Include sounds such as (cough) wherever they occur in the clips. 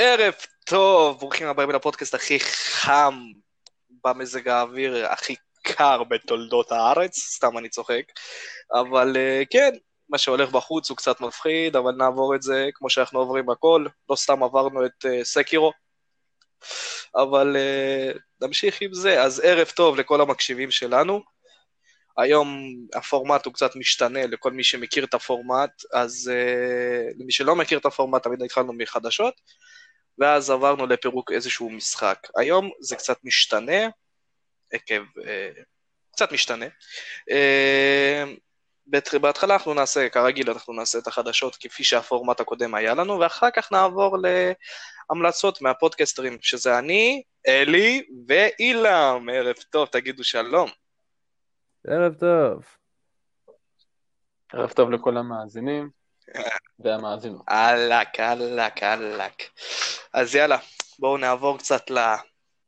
ערב טוב, ברוכים הבאים לפודקאסט הכי חם במזג האוויר, הכי קר בתולדות הארץ, סתם אני צוחק. אבל uh, כן, מה שהולך בחוץ הוא קצת מפחיד, אבל נעבור את זה כמו שאנחנו עוברים הכל, לא סתם עברנו את uh, סקירו. אבל uh, נמשיך עם זה, אז ערב טוב לכל המקשיבים שלנו. היום הפורמט הוא קצת משתנה לכל מי שמכיר את הפורמט, אז uh, למי שלא מכיר את הפורמט, תמיד התחלנו מחדשות. ואז עברנו לפירוק איזשהו משחק. היום זה קצת משתנה, עקב... אה, קצת משתנה. אה, בהתחלה אנחנו נעשה, כרגיל, אנחנו נעשה את החדשות כפי שהפורמט הקודם היה לנו, ואחר כך נעבור להמלצות מהפודקסטרים, שזה אני, אלי ואילם. ערב טוב, תגידו שלום. ערב טוב. ערב טוב לכל המאזינים. והמאזינות. אהלק, אהלק, אהלק. אז יאללה, בואו נעבור קצת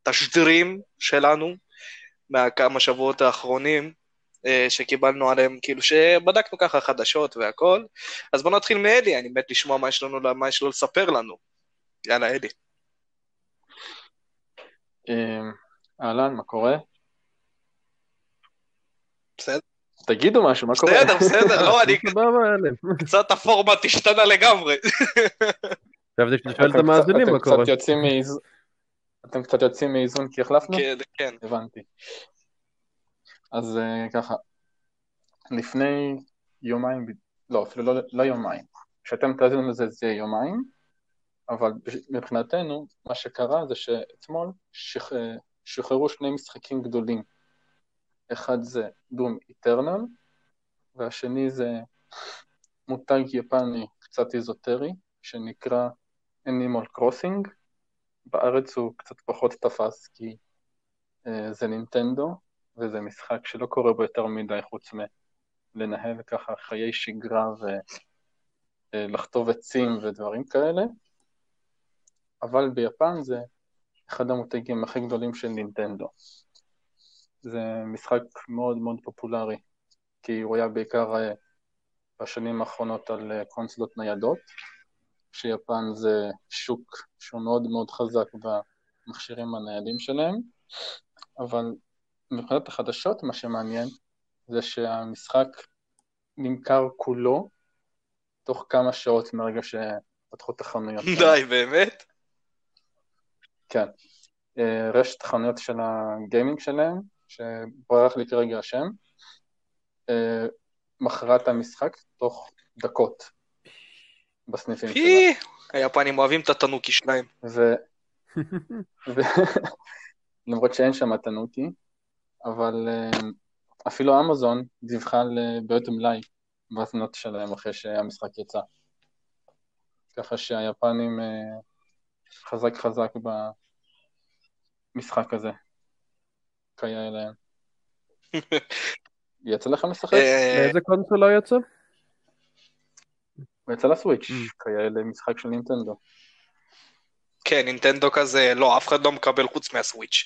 לתשדירים שלנו מהכמה שבועות האחרונים אה, שקיבלנו עליהם, כאילו שבדקנו ככה חדשות והכל. אז בואו נתחיל מאלי, אני מת לשמוע מה יש לנו, מה יש לו לספר לנו. יאללה, אלי. אה, אהלן, מה קורה? בסדר. תגידו משהו, מה קורה? בסדר, בסדר, לא, אני... (laughs) (laughs) קצת הפורמט השתנה לגמרי. חשבתי שתשאל את המאזינים מה קורה. אתם קצת יוצאים מאיזון כי החלפנו? כן, כן. הבנתי. אז אה, ככה, לפני יומיים, לא, אפילו לא, לא יומיים. כשאתם תאזינו לזה זה יומיים, אבל מבחינתנו, מה שקרה זה שאתמול שחררו שני משחקים גדולים. אחד זה דום איטרנל, והשני זה מותג יפני קצת איזוטרי, שנקרא Animal Crossing. בארץ הוא קצת פחות תפס כי uh, זה נינטנדו, וזה משחק שלא קורה בו יותר מדי חוץ מלנהל ככה חיי שגרה ולכתוב uh, עצים ודברים כאלה, אבל ביפן זה אחד המותגים הכי גדולים של נינטנדו. זה משחק מאוד מאוד פופולרי, כי הוא היה בעיקר אה, בשנים האחרונות על אה, קונסולות ניידות, שיפן זה שוק שהוא מאוד מאוד חזק במכשירים הניידים שלהם, אבל מבחינת החדשות מה שמעניין זה שהמשחק נמכר כולו תוך כמה שעות מרגע שפתחו את החנויות. (laughs) די, באמת? כן. אה, רשת חנויות של הגיימינג שלהם שברח לי כרגע השם, אה, מכרה את המשחק תוך דקות בסניפים שלה. היפנים אוהבים את התנוקי שלהם. ו... ו... (laughs) למרות שאין שם תנוקי, אבל uh, אפילו אמזון דיווחה על בעיות מלאי בהזנות שלהם אחרי שהמשחק יצא. ככה שהיפנים uh, חזק חזק במשחק הזה. כיאה להם. (laughs) יצא לך לשחק? לאיזה אה, קונסולה יצא? הוא יצא לסוויץ'. כיאה למשחק של נינטנדו. כן, נינטנדו כזה, לא, אף אחד לא מקבל חוץ מהסוויץ'.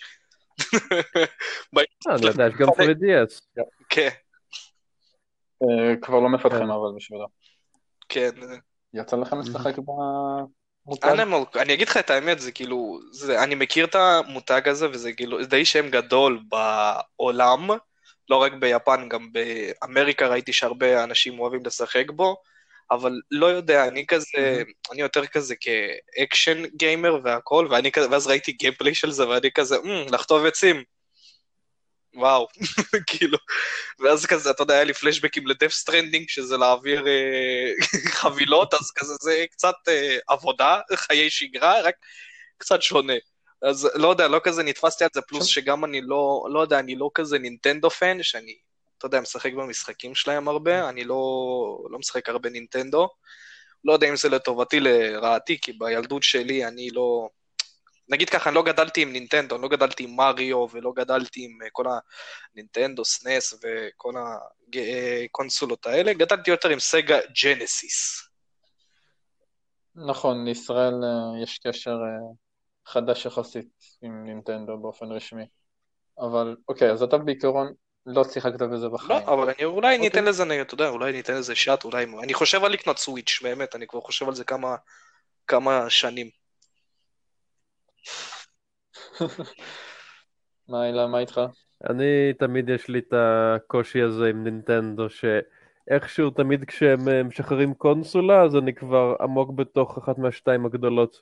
אה, (laughs) אני יודע, יש גם 3DS. כן. אה, כבר לא מפתחים. אבל בשבילו. כן. יצא לכם לשחק ב... אנימל, אני אגיד לך את האמת, זה כאילו, זה, אני מכיר את המותג הזה, וזה כאילו, זה די שם גדול בעולם, לא רק ביפן, גם באמריקה ראיתי שהרבה אנשים אוהבים לשחק בו, אבל לא יודע, אני כזה, mm-hmm. אני יותר כזה כאקשן גיימר והכל, ואני כזה, ואז ראיתי גיימפליי של זה, ואני כזה, mm, לחטוב עצים, וואו, (laughs) כאילו, ואז כזה, אתה יודע, היה לי פלשבקים ל Death Stranding, שזה להעביר אה, (laughs) חבילות, אז כזה זה קצת אה, עבודה, חיי שגרה, רק קצת שונה. אז לא יודע, לא כזה נתפסתי על זה, פלוס שגם אני לא, לא יודע, אני לא כזה נינטנדו fan, שאני, אתה יודע, משחק במשחקים שלהם הרבה, אני לא, לא משחק הרבה נינטנדו. לא יודע אם זה לטובתי, לרעתי, כי בילדות שלי אני לא... נגיד ככה, אני לא גדלתי עם נינטנדו, אני לא גדלתי עם מריו, ולא גדלתי עם אה, כל הנינטנדו, סנס וכל הקונסולות האלה, גדלתי יותר עם סגה ג'נסיס. נכון, לישראל אה, יש קשר אה, חדש יחסית עם נינטנדו באופן רשמי. אבל אוקיי, אז אתה בעיקרון לא שיחקת בזה בחיים. לא, אבל אני אולי אוקיי. ניתן לזה, אתה יודע, אולי ניתן לזה שאט, אולי... אני חושב על לקנות סוויץ', באמת, אני כבר חושב על זה כמה, כמה שנים. (laughs) מה אילה, מה איתך? אני, תמיד יש לי את הקושי הזה עם נינטנדו, שאיכשהו תמיד כשהם אה, משחררים קונסולה, אז אני כבר עמוק בתוך אחת מהשתיים הגדולות.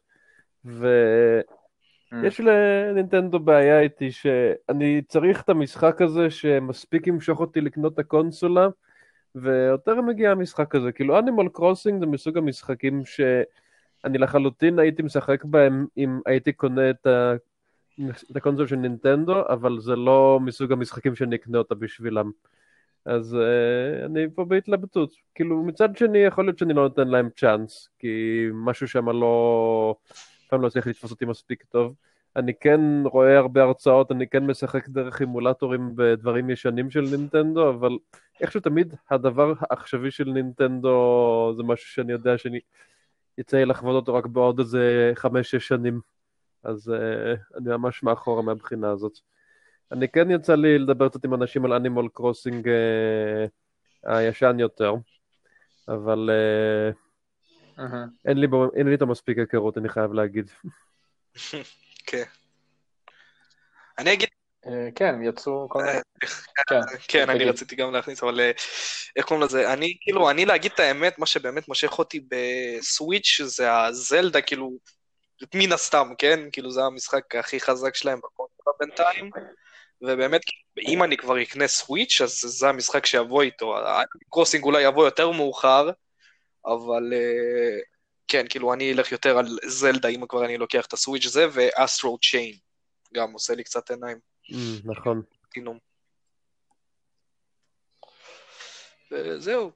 ויש Mm. לנינטנדו בעיה איתי שאני צריך את המשחק הזה שמספיק ימשוך אותי לקנות את הקונסולה, ויותר מגיע המשחק הזה. כאילו, Animal Crossing זה מסוג המשחקים שאני לחלוטין הייתי משחק בהם אם הייתי קונה את. את ה console של נינטנדו, אבל זה לא מסוג המשחקים שאני אקנה אותה בשבילם. אז אה, אני פה בהתלבטות. כאילו, מצד שני, יכול להיות שאני לא נותן להם צ'אנס, כי משהו שם לא... פעם לא הצליח לתפוס אותי מספיק טוב. אני כן רואה הרבה הרצאות, אני כן משחק דרך אימולטורים בדברים ישנים של נינטנדו, אבל איכשהו תמיד הדבר העכשווי של נינטנדו זה משהו שאני יודע שאני יצא לי לחוות אותו רק בעוד איזה חמש-שש שנים. אז uh, אני ממש מאחורה מהבחינה הזאת. אני כן יצא לי לדבר קצת עם אנשים על אנימול קרוסינג uh, הישן יותר, אבל uh, אהה. אין לי בו- אין לי איתו מספיק היכרות, אני חייב להגיד. (laughs) כן. אני אגיד, אה, כן, יצאו כל מיני... כן, כן, אני. רציתי גם להכניס, אבל איך קוראים לזה? אני, כאילו, אני להגיד את האמת, מה שבאמת מושך אותי בסוויץ' זה הזלדה, כאילו, מן הסתם, כן? כאילו, זה המשחק הכי חזק שלהם בקונסולה בינתיים, ובאמת, אם אני כבר אקנה סוויץ', אז זה המשחק שיבוא איתו. הקרוסינג אולי יבוא יותר מאוחר, אבל אה, כן, כאילו, אני אלך יותר על זלדה, אם כבר אני לוקח את הסוויץ' זה, ואסטרו צ'יין, גם עושה לי קצת עיניים. Mm, נכון. פלטינום. וזהו.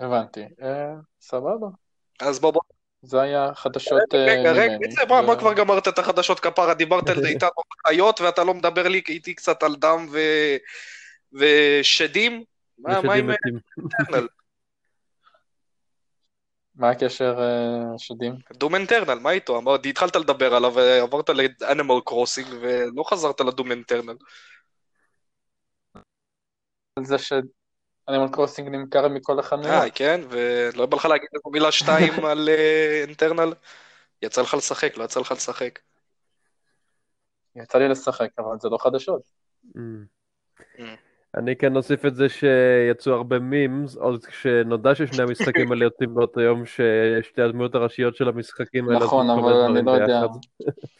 הבנתי. אה, סבבה. אז בוא בוא. זה היה חדשות אה, רגע, רגע, ו- כבר גמרת את החדשות כפרה? דיברת על (laughs) איתנו חיות ואתה לא מדבר לי איתי קצת על דם ו- ושדים? מה עם. אינטרנל? (laughs) מה הקשר אה, שדים? דום אינטרנל, מה איתו? אמרתי, התחלת לדבר עליו ועברת לאנימל קרוסינג ולא חזרת לדום אינטרנל. על זה שאנימל קרוסינג נמכר מכל החנויות. אה, כן? ולא בא לך להגיד לנו מילה שתיים (laughs) על אינטרנל? יצא לך לשחק, לא יצא לך לשחק. יצא לי לשחק, אבל זה לא חדשות. אני כן אוסיף את זה שיצאו הרבה מימס, עוד כשנודע ששני המשחקים האלה יוצאים (laughs) באותו יום, ששתי הדמויות הראשיות של המשחקים האלה נכון, אבל אני לא יודע.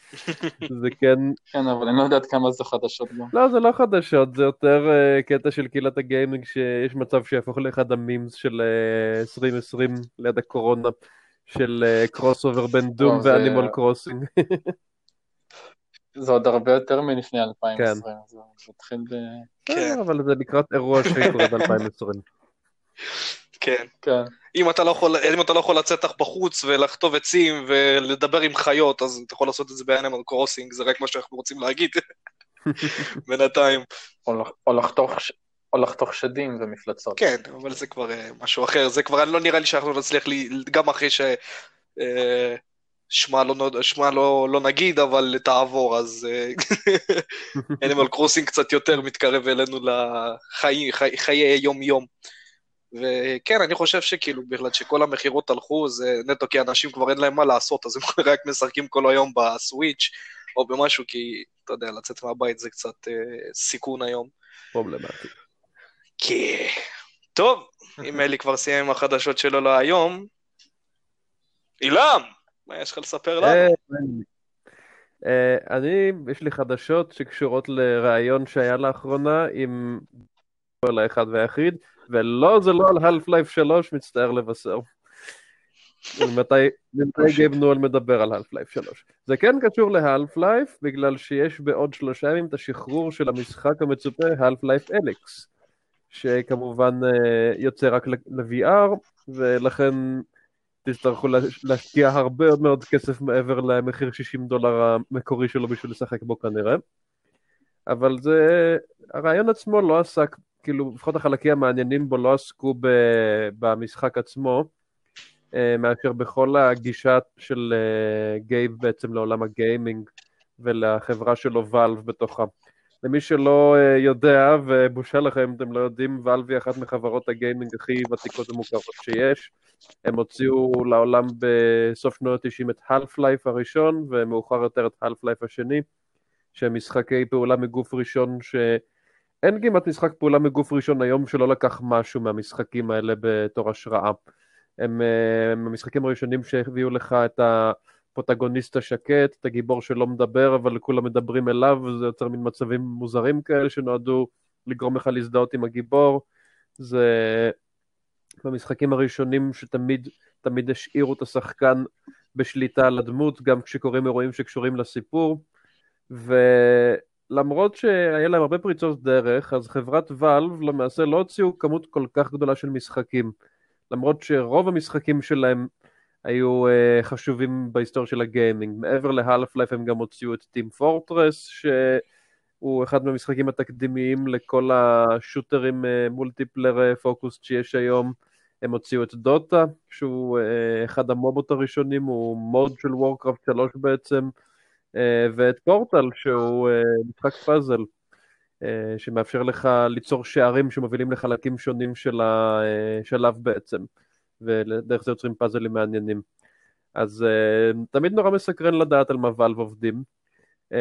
(laughs) זה כן, כן, אבל אני לא יודעת כמה זה חדשות גם. לא, זה לא חדשות, זה יותר אה, קטע של קהילת הגיימינג, שיש מצב שיהפוך לאחד ה memes של אה, 2020 ליד הקורונה, של crossover בין Doom ל, ו Animal Crossing. (laughs) זה עוד הרבה יותר מלפני כן. 2020. זה זה התחיל ב... כן. אבל זה לקראת אירוע שקורה ב-2020. כן. כן. אם אתה לא יכול, אם אתה לא יכול לצאת בחוץ ולחטוב עצים ולדבר עם חיות, אז אתה יכול לעשות את זה ב Animal Crossing, זה רק מה שאנחנו רוצים להגיד (laughs) בינתיים. או או לחתוך ש- או לחתוך שדים ומפלצות. כן, אבל זה כבר אה, משהו אחר, זה כבר לא נראה לי שאנחנו נצליח, לי, גם אחרי ש... אה, שמה לא, שמה לא, לא נגיד, אבל תעבור, אז (laughs) אנימל קרוסינג קצת יותר מתקרב אלינו לחיי חי, חיי יום-יום. וכן, אני חושב שכאילו, בגלל שכל המכירות הלכו, זה נטו כי אנשים כבר אין להם מה לעשות, אז הם (laughs) רק משחקים כל היום בסוויץ' או במשהו, כי, אתה יודע, לצאת מהבית זה קצת אה, סיכון היום. פרובלמטי. כן. טוב, אם (laughs) אלי כבר סיים עם החדשות שלו להיום, אילם, מה יש לך לספר לנו? אה, אה, אני, יש לי חדשות שקשורות לראיון שהיה לאחרונה עם על האחד והיחיד, ולא, זה לא על Half-Life 3, מצטער לבשר. מתי גייב נואל מדבר על Half-Life 3. זה כן קשור ל-Half-Life, בגלל שיש בעוד שלושה ימים את השחרור של המשחק המצופה Half-Life אליקס, שכמובן אה, יוצא רק ל-VR, ולכן תצטרכו להש- להשקיע הרבה מאוד כסף מעבר למחיר 60 דולר המקורי שלו בשביל לשחק בו כנראה. אבל זה, הרעיון עצמו לא עסק, כאילו לפחות החלקים המעניינים בו לא עסקו ב, במשחק עצמו, אה, מאשר בכל הגישה של אה, גייב בעצם לעולם הגיימינג ולחברה שלו ואלב בתוכה. למי שלא אה, יודע, ובושה לכם אם אתם לא יודעים, ואלב היא אחת מחברות הגיימינג הכי ותיקות ומוכרות שיש. הם הוציאו לעולם בסוף שנות ה-90 את half life הראשון, ומאוחר יותר את half life השני, שהם משחקי פעולה מגוף ראשון, שאין כמעט משחק פעולה מגוף ראשון היום שלא לקח משהו מהמשחקים האלה בתור השראה. הם, אה, הם המשחקים הראשונים שהביאו לך את ה... הפרוטגוניסט השקט, את הגיבור שלא מדבר אבל כולם מדברים אליו וזה יוצר מין מצבים מוזרים כאלה שנועדו לגרום לך להזדהות עם הגיבור. זה במשחקים הראשונים שתמיד תמיד השאירו את השחקן בשליטה על הדמות, גם כשקורים אירועים שקשורים לסיפור. ולמרות שהיה להם הרבה פריצות דרך, אז חברת ואלב למעשה לא הוציאו כמות כל כך גדולה של משחקים. למרות שרוב המשחקים שלהם היו uh, חשובים בהיסטוריה של הגיימינג. מעבר להלף לייף הם גם הוציאו את טים פורטרס, שהוא אחד מהמשחקים התקדימיים לכל השוטרים מולטיפלר uh, פוקוס שיש היום. הם הוציאו את דוטה, שהוא uh, אחד המובות הראשונים, הוא מוד של וורקראפט 3 בעצם, uh, ואת פורטל, שהוא uh, משחק פאזל. uh, שמאפשר לך ליצור שערים שמובילים לחלקים שונים של השלב בעצם. ודרך זה יוצרים פאזלים מעניינים. אז uh, תמיד נורא מסקרן לדעת על מה ואלב עובדים, uh,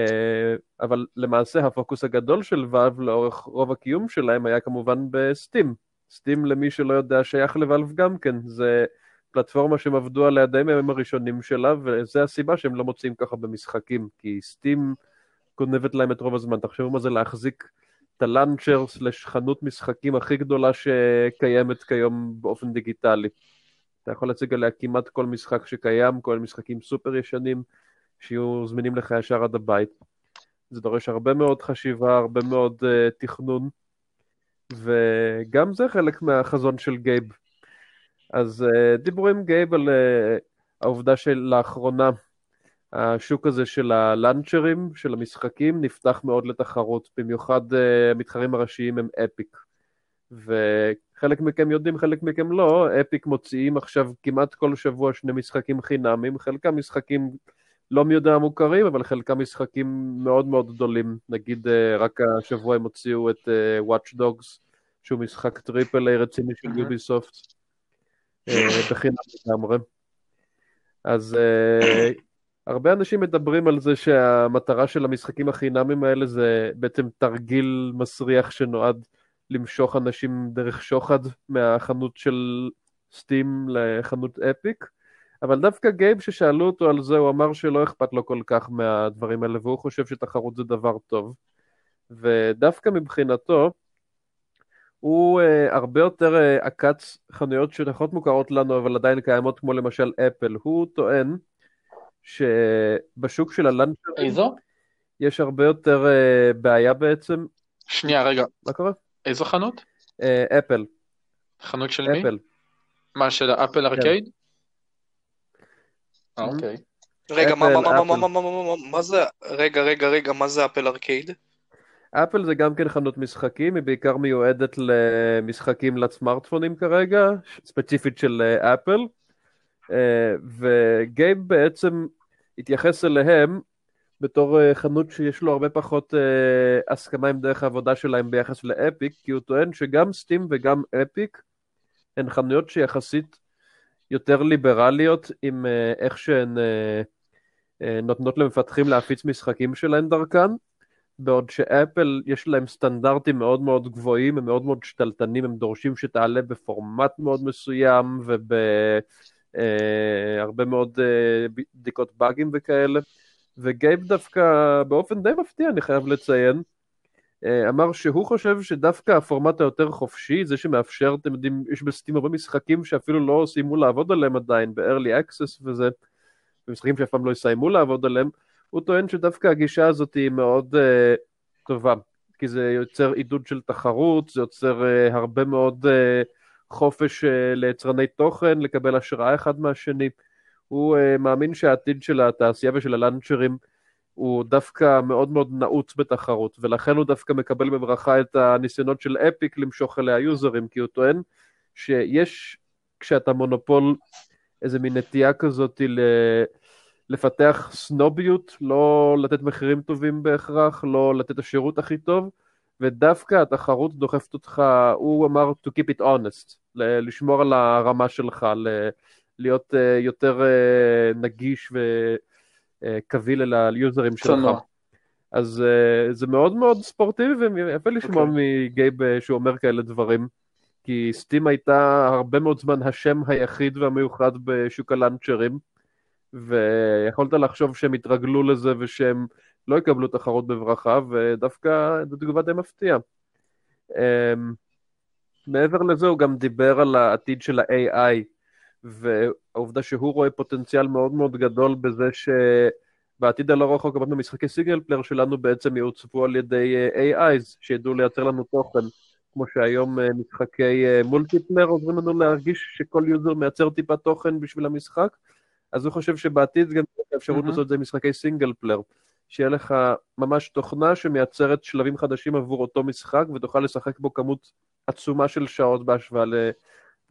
אבל למעשה הפוקוס הגדול של ואלב לאורך רוב הקיום שלהם היה כמובן בסטים. סטים למי שלא יודע שייך לוואלב גם כן, זה פלטפורמה שהם עבדו עליה די מהימים הראשונים שלה, וזה הסיבה שהם לא מוצאים ככה במשחקים, כי סטים גונבת להם את רוב הזמן. תחשבו מה זה להחזיק את ה launcher slash חנות משחקים הכי גדולה שקיימת כיום באופן דיגיטלי. אתה יכול להציג עליה כמעט כל משחק שקיים, כל משחקים סופר ישנים, שיהיו זמינים לך ישר עד הבית. זה דורש הרבה מאוד חשיבה, הרבה מאוד אה, תכנון, וגם זה חלק מהחזון של גייב. אז אה, דיברו עם גייב על אה, העובדה שלאחרונה השוק הזה של הלאנצ'רים, של המשחקים, נפתח מאוד לתחרות, במיוחד אה, המתחרים הראשיים הם Epic. וחלק מכם יודעים, חלק מכם לא, Epic מוציאים עכשיו כמעט כל שבוע שני משחקים חינמים, חלקם משחקים לא מי יודע מוכרים, אבל חלקם משחקים מאוד מאוד גדולים. נגיד אה, רק השבוע הם הוציאו את אה, Watch Dogs, שהוא משחק triple A רציני של Ubisoft, בחינם לגמרי. אז הרבה אנשים מדברים על זה שהמטרה של המשחקים החינמים האלה זה בעצם תרגיל מסריח שנועד למשוך אנשים דרך שוחד מהחנות של סטים לחנות אפיק. אבל דווקא גייב ששאלו אותו על זה, הוא אמר שלא אכפת לו כל כך מהדברים האלה, והוא חושב שתחרות זה דבר טוב. ודווקא מבחינתו, הוא uh, הרבה יותר uh, עקץ חנויות שפחות מוכרות לנו, אבל עדיין קיימות, כמו למשל אפל. הוא טוען שבשוק של הלנצ'רים... איזו? יש הרבה יותר uh, בעיה בעצם. שנייה, רגע. מה קורה? איזו חנות? אפל. חנות של מי? אפל. מה, של אפל ארקייד? אוקיי. רגע, מה זה, רגע, רגע, רגע, מה זה אפל ארקייד? אפל זה גם כן חנות משחקים, היא בעיקר מיועדת למשחקים לסמארטפונים כרגע, ספציפית של אפל, וגייב בעצם התייחס אליהם בתור uh, חנות שיש לו הרבה פחות uh, הסכמה עם דרך העבודה שלהם ביחס לאפיק, כי הוא טוען שגם סטים וגם אפיק הן חנויות שיחסית יותר ליברליות עם איך שהן נותנות למפתחים להפיץ משחקים שלהן דרכן, בעוד שאפל יש להם סטנדרטים מאוד מאוד גבוהים, הם מאוד מאוד שתלטנים, הם דורשים שתעלה בפורמט מאוד מסוים ובהרבה uh, מאוד uh, בדיקות באגים וכאלה. וגייב דווקא באופן די מפתיע, אני חייב לציין, אה, אמר שהוא חושב שדווקא הפורמט היותר חופשי, זה שמאפשר, אתם יודעים, יש בסטים הרבה משחקים שאפילו לא סיימו לעבוד עליהם עדיין, ב-early access וזה, ומשחקים שאף פעם לא יסיימו לעבוד עליהם, הוא טוען שדווקא הגישה הזאת היא מאוד uh, טובה, כי זה יוצר עידוד של תחרות, זה יוצר uh, הרבה מאוד uh, חופש uh, ליצרני תוכן, לקבל השראה אחד מהשני. הוא uh, מאמין שהעתיד של התעשייה ושל הלאנצ'רים הוא דווקא מאוד מאוד נעוץ בתחרות, ולכן הוא דווקא מקבל בברכה את הניסיונות של אפיק למשוך אליה יוזרים, כי הוא טוען שיש, כשאתה מונופול, איזה מין נטייה כזאת ל... לפתח סנוביות, לא לתת מחירים טובים בהכרח, לא לתת השירות הכי טוב, ודווקא התחרות דוחפת אותך, הוא אמר to keep it honest, לשמור על הרמה שלך, להיות אה, יותר אה, נגיש וקביל אל היוזרים שלך. אז זה מאוד מאוד ספורטיבי ויפה לשמוע okay. אוקיי. מגייב שהוא אומר כאלה דברים. כי Steam הייתה הרבה מאוד זמן השם היחיד והמיוחד בשוק הלאנצ'רים, ויכולת לחשוב שהם יתרגלו לזה ושהם לא יקבלו תחרות בברכה, ודווקא זו תגובה די מפתיעה. אמ, מעבר לזה הוא גם דיבר על העתיד של ה-AI, והעובדה שהוא רואה פוטנציאל מאוד מאוד גדול בזה שבעתיד הלא רחוק, אמרנו משחקי single player שלנו בעצם יעוצבו על ידי אה, AIs, שידעו לייצר לנו תוכן. כמו שהיום אה, משחקי multiplayer אה, עוזרים לנו להרגיש שכל user מייצר טיפה תוכן בשביל המשחק, אז הוא חושב שבעתיד גם אפשרות לעשות את זה משחקי single player, שיהיה לך ממש תוכנה שמייצרת שלבים חדשים עבור אותו משחק, ותוכל לשחק בו כמות עצומה של שעות בהשוואה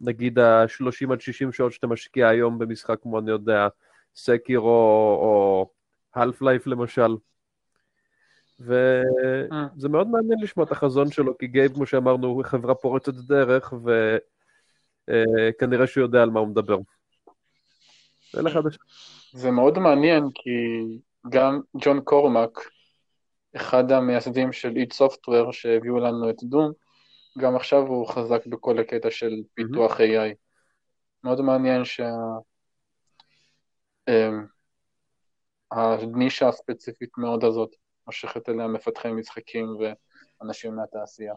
לנגיד ה-30 עד 60 שעות שאתה משקיע היום במשחק כמו, אני יודע, Skyrim או Half-Life למשל. וזה מאוד מעניין לשמוע את החזון שלו, כי גייב, כמו שאמרנו, הוא חברה פורצת דרך, וכנראה שהוא יודע על מה הוא מדבר. זה מאוד מעניין, כי גם ג'ון קורמק, אחד המייסדים של איט סופטוור שהביאו לנו את דום, גם עכשיו הוא חזק בכל הקטע של פיתוח AI. מאוד מעניין שה... אמ, הספציפית מאוד הזאת. מושכת אליה מפתחי משחקים ואנשים מהתעשייה.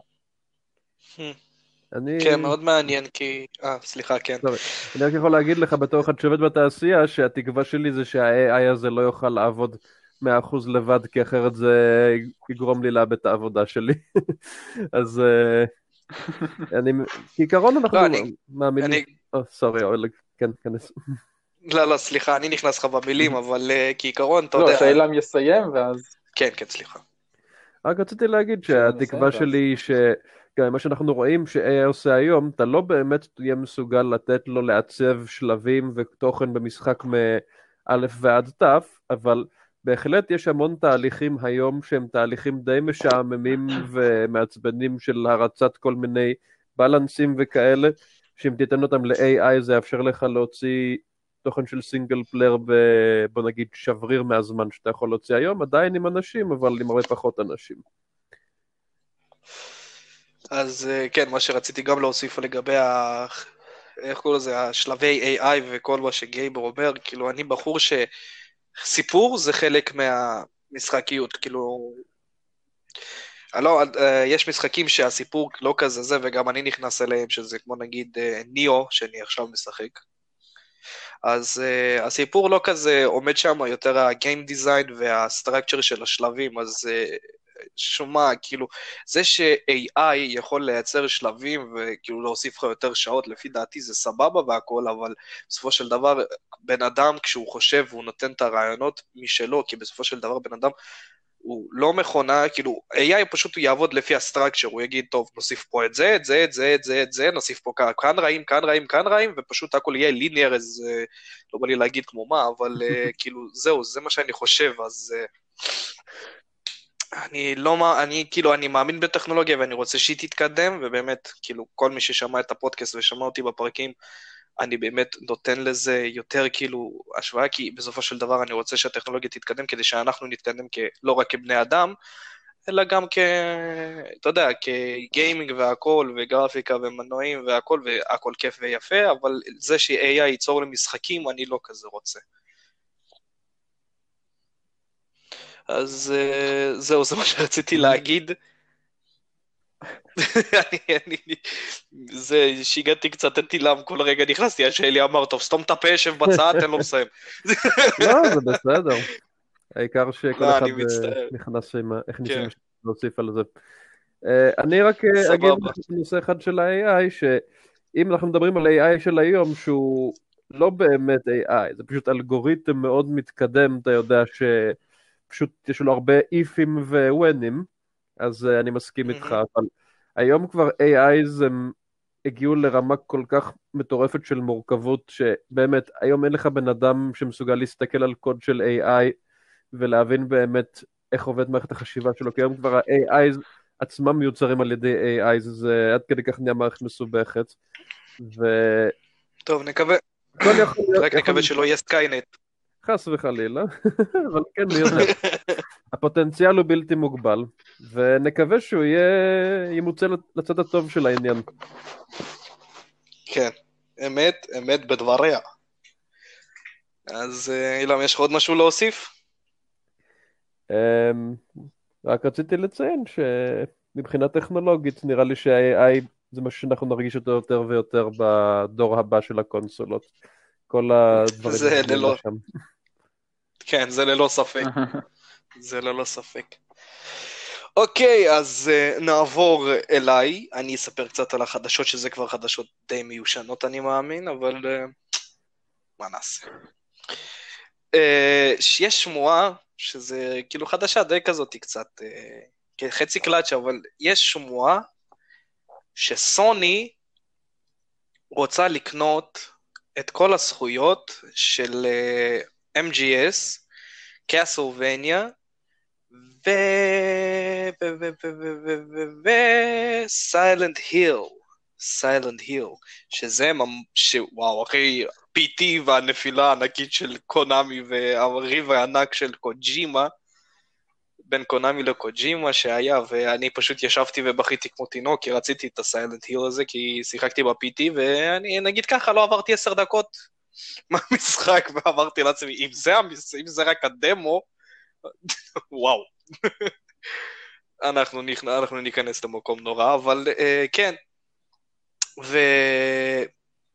אני... כן, מאוד מעניין, כי... אה, סליחה, כן. טוב, אני רק יכול להגיד לך בתור אחד שעובד בתעשייה, שהתקווה שלי זה שה-AI הזה לא יוכל לעבוד 100% לבד, כי אחרת זה יגרום לי לאבד את העבודה שלי. (laughs) אז אה, אני... כעיקרון אנחנו לא, מאמינים... סורי, כן, כנס. לא, לא, סליחה, אני נכנס לך במילים, (laughs) אבל אה, כעיקרון, אתה לא, יודע... לא, שאילם יסיים, ואז... כן, כן, סליחה. רק רציתי להגיד שהתקווה שלי היא שגם מה שאנחנו רואים ש-AI עושה היום, אתה לא באמת תהיה מסוגל לתת לו לעצב שלבים ותוכן במשחק מא' ועד ת', אבל בהחלט יש המון תהליכים היום שהם תהליכים די משעממים ומעצבנים של הרצת כל מיני balance-ים וכאלה, שאם תיתן אותם ל-AI זה יאפשר לך להוציא תוכן של single player ב... בוא נגיד שבריר מהזמן שאתה יכול להוציא היום, עדיין עם אנשים, אבל עם הרבה פחות אנשים. אז אה, כן, מה שרציתי גם להוסיף לגבי ה... איך קוראים לזה, השלבי AI וכל מה שגייב אומר, כאילו אני בחור שסיפור זה חלק מהמשחקיות, כאילו... לא, יש משחקים שהסיפור לא כזה זה, וגם אני נכנס אליהם, שזה כמו נגיד ניאו, שאני עכשיו משחק. אז uh, הסיפור לא כזה עומד שם, יותר הגיים דיזיין והסטרקצ'ר של השלבים, אז uh, שומע, כאילו, זה ש-AI יכול לייצר שלבים וכאילו להוסיף לך יותר שעות, לפי דעתי זה סבבה והכל, אבל בסופו של דבר, בן אדם, כשהוא חושב והוא נותן את הרעיונות משלו, כי בסופו של דבר בן אדם הוא לא מכונה, כאילו, AI פשוט הוא יעבוד לפי הסטרקצ'ר, הוא יגיד, טוב, נוסיף פה את זה, את זה, את זה, את זה, את זה, נוסיף פה כאן רעים, כאן רעים, כאן רעים, ופשוט הכל יהיה ליניאר, אז לא בא לי להגיד כמו מה, אבל אה, (laughs) כאילו, זהו, זה מה שאני חושב, אז... אני לא, אני כאילו, אני מאמין בטכנולוגיה ואני רוצה שהיא תתקדם, ובאמת, כאילו, כל מי ששמע את הפודקאסט ושמע אותי בפרקים, אני באמת נותן לזה יותר כאילו השוואה, כי בסופו של דבר אני רוצה שהטכנולוגיה תתקדם כדי שאנחנו נתקדם לא רק כבני אדם, אלא גם כ... אתה יודע, כגיימינג והכל, וגרפיקה ומנועים והכל, והכל כיף ויפה, אבל זה ש-AI ייצור למשחקים, אני לא כזה רוצה. אז אה, זהו, זה מה שרציתי להגיד. (laughs) אני, אני, זה, שהגעתי קצת, הייתי לם כל רגע נכנסתי, עד שאלי אמר, טוב, סתום את הפה, שב בצד, תן לו לסיים. (laughs) לא, זה בסדר. העיקר שכל אחד אה, נכנס עם איך ניסים כן. להוסיף על זה. אה, אני רק אגיד נושא אחד של ה-AI, שאם אנחנו מדברים על AI של היום, שהוא לא באמת AI, זה פשוט אלגוריתם מאוד מתקדם, אתה יודע שפשוט יש לו הרבה איפים ווונים, אז אני מסכים איתך, אבל... היום כבר AIs הם הגיעו לרמה כל כך מטורפת של מורכבות, שבאמת, היום אין לך בן אדם שמסוגל להסתכל על קוד של AI ולהבין באמת איך עובד מערכת החשיבה שלו, כי היום כבר ה-AI עצמם מיוצרים על ידי AI, זה עד כדי כך נהיה מערכת מסובכת. ו... טוב, נקווה. רק נקווה שלא יהיה Skynet. חס וחלילה, (laughs) אבל כן, מי יודע. הפוטנציאל הוא בלתי מוגבל, ונקווה שהוא יהיה, ימוצא לצד הטוב של העניין. כן, אמת, אמת בדבריך. אז אה, אילם, יש לך עוד משהו להוסיף? אמ, רק רציתי לציין שמבחינה טכנולוגית נראה לי שה-AI זה משהו שאנחנו נרגיש אותו יותר ויותר בדור הבא של הקונסולות. כל הדברים זה ללא... כן, זה ללא ספק. (laughs) זה ללא ספק. אוקיי, אז uh, נעבור אליי. אני אספר קצת על החדשות, שזה כבר חדשות די מיושנות, אני מאמין, אבל uh, מה נעשה? Uh, יש שמועה, שזה כאילו חדשה די כזאת קצת, uh, חצי קלאצ'ה, אבל יש שמועה שסוני רוצה לקנות את כל הזכויות של uh, MGS, קאסלווניה, ו... וסיילנט היל, סיילנט היל, שזה, ש... וואו, אחי, PT והנפילה הענקית של קונאמי והריב הענק של קוג'ימה, בין קונאמי לקוג'ימה שהיה, ואני פשוט ישבתי ובכיתי כמו תינוק, כי רציתי את הסיילנט היל הזה, כי שיחקתי ב-PT, ואני, נגיד ככה, לא עברתי עשר דקות מהמשחק, (laughs) ואמרתי לעצמי, אם זה, אם זה רק הדמו, (laughs) וואו. (laughs) אנחנו, נכ... אנחנו ניכנס למקום נורא, אבל uh, כן.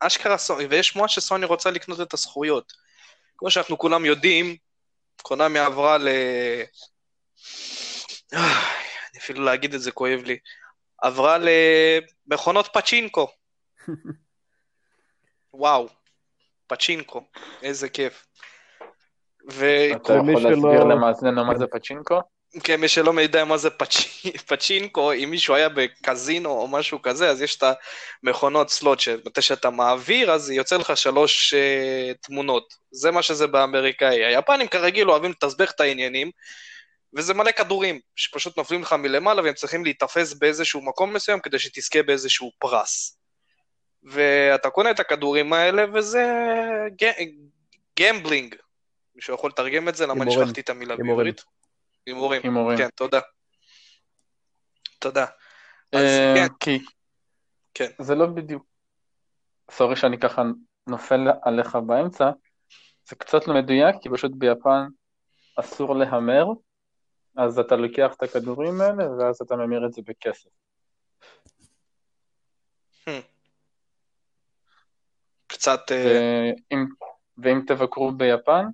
ואשכרה ויש שמועה שסוני רוצה לקנות את הזכויות. כמו שאנחנו כולם יודעים, קונאמי עברה ל... (sighs) אני אפילו להגיד את זה כואב לי. עברה למכונות פצ'ינקו. וואו, פצ'ינקו, איזה כיף. ו... אתה יכול להסביר למאזיננו מה זה פצ'ינקו? כן, מי שלא יודע מה זה פצ'... פצ'ינקו, אם מישהו היה בקזינו או משהו כזה, אז יש את המכונות slot, שמתי שאתה מעביר, אז יוצא לך שלוש uh, תמונות. זה מה שזה באמריקאי. היפנים כרגיל אוהבים לתסבך את העניינים, וזה מלא כדורים, שפשוט נופלים לך מלמעלה והם צריכים להיתפס באיזשהו מקום מסוים כדי שתזכה באיזשהו פרס. ואתה קונה את הכדורים האלה, וזה gambling. מישהו יכול לתרגם את זה? למה אני שכחתי את המילה בעברית? הימורים. הימורים. כן, תודה. תודה. אז אה, כן. כי... כן. זה לא בדיוק... סורי שאני ככה נופל עליך באמצע, זה קצת לא מדויק, כי פשוט ביפן אסור להמר, אז אתה לוקח את הכדורים האלה, ואז אתה ממיר את זה בכסף. קצת... אה, ואם, ואם תבקרו ביפן,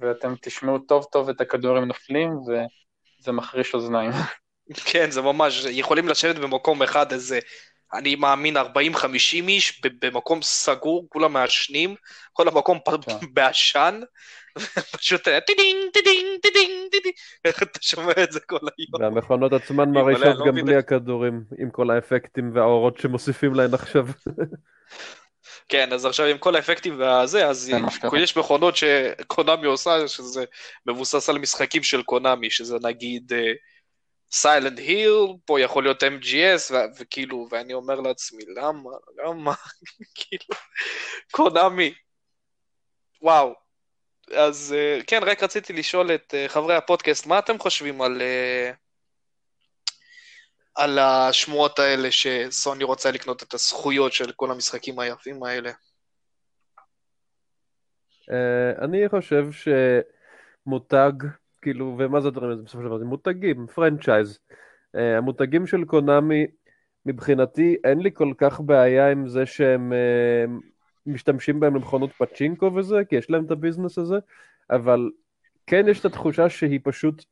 ואתם תשמעו טוב טוב את הכדורים נופלים, וזה מחריש אוזניים. (laughs) כן, זה ממש, יכולים לשבת במקום אחד איזה, אני מאמין 40-50 איש, במקום סגור, כולם מעשנים, כל המקום כן. (laughs) בעשן, פשוט טידינג, טידינג, טידינג, טידינג, ככה (laughs) אתה שומע את זה כל היום. והמכונות עצמן מרעישות לא גם בלי הכדורים, עם כל האפקטים והאורות שמוסיפים להן עכשיו. כן, אז עכשיו עם כל האפקטים והזה, אז יש מכונות שקונאמי עושה, שזה מבוסס על משחקים של קונאמי, שזה נגיד סיילנד uh, היל, פה יכול להיות MGS, ו- וכאילו, ואני אומר לעצמי, למה, למה, (laughs) כאילו, קונאמי, וואו. אז uh, כן, רק רציתי לשאול את uh, חברי הפודקאסט, מה אתם חושבים על... Uh, על השמועות האלה שסוני רוצה לקנות את הזכויות של כל המשחקים היפים האלה? Uh, אני חושב שמותג, כאילו, ומה זה הדברים האלה בסופו של דבר? זה מותגים, franchise. Uh, המותגים של קונאמי, מבחינתי אין לי כל כך בעיה עם זה שהם uh, משתמשים בהם למכונות פצ'ינקו וזה, כי יש להם את ה business הזה, אבל כן יש את התחושה שהיא פשוט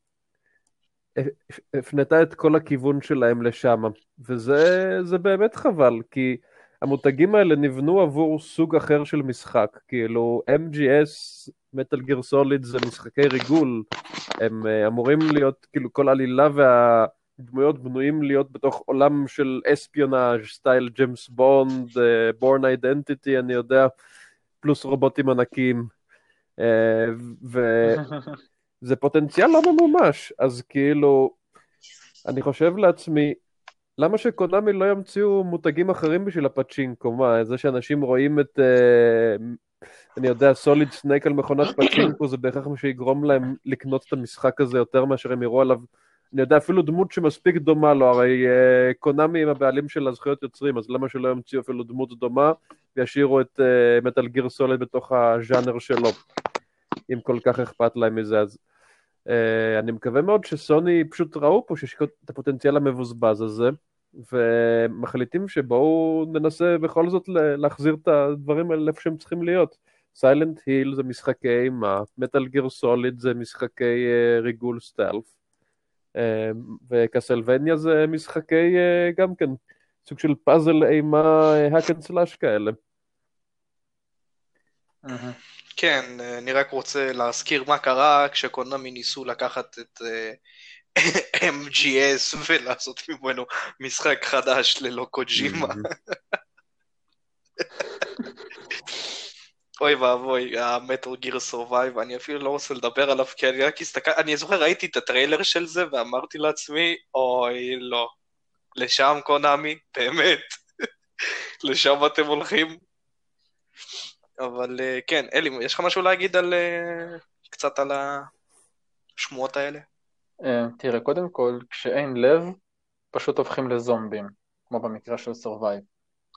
הפנתה את כל הכיוון שלהם לשם, וזה באמת חבל, כי המותגים האלה נבנו עבור סוג אחר של משחק, כאילו MGS, Metal Gear Solid זה משחקי ריגול, הם אה, אמורים להיות, כאילו כל עלילה דמויות בנויים להיות בתוך עולם של espionage, style ג'יימס בונד, Bourne Identity, אני יודע, פלוס רובוטים ענקים. (laughs) וזה פוטנציאל לא ממומש, אז כאילו, אני חושב לעצמי, למה שקונאמי לא ימציאו מותגים אחרים בשביל הפצ'ינקו? מה, זה שאנשים רואים את, uh, אני יודע, Solid Snake על מכונת פצ'ינקו, זה בהכרח מה שיגרום להם לקנות את המשחק הזה יותר מאשר הם יראו עליו, אני יודע, אפילו דמות שמספיק דומה לו, הרי uh, קונאמי הם הבעלים של הזכויות יוצרים, אז למה שלא ימציאו אפילו דמות דומה וישאירו את Metal Gear Solid בתוך הז'אנר שלו, אם כל כך אכפת להם מזה, אז... Uh, אני מקווה מאוד שסוני פשוט ראו פה שיש את הפוטנציאל המבוזבז הזה, ומחליטים שבואו ננסה בכל זאת להחזיר את הדברים האלה איפה שהם צריכים להיות. Silent Hill זה משחקי אימה, Metal Gear Solid זה משחקי uh, ריגול stealth, uh, ו Castlevania זה משחקי uh, גם כן סוג של פאזל אימה hack and slash כאלה. כן, אני רק רוצה להזכיר מה קרה כשקונאמי ניסו לקחת את (laughs) MGS ולעשות ממנו משחק חדש ללא קוג'ימה. (laughs) אוי ואבוי, ה Metal Gear Survive, אני אפילו לא רוצה לדבר עליו, כי אני רק הסתכל, אני זוכר, ראיתי את הטריילר של זה, ואמרתי לעצמי, אוי, לא. לשם, קונאמי, באמת. (laughs) לשם אתם הולכים. אבל אה, כן, אלי, יש לך משהו להגיד על... אה, קצת על השמועות האלה? אה, תראה, קודם כל, כשאין לב, פשוט הופכים לזומבים, כמו במקרה של Survive,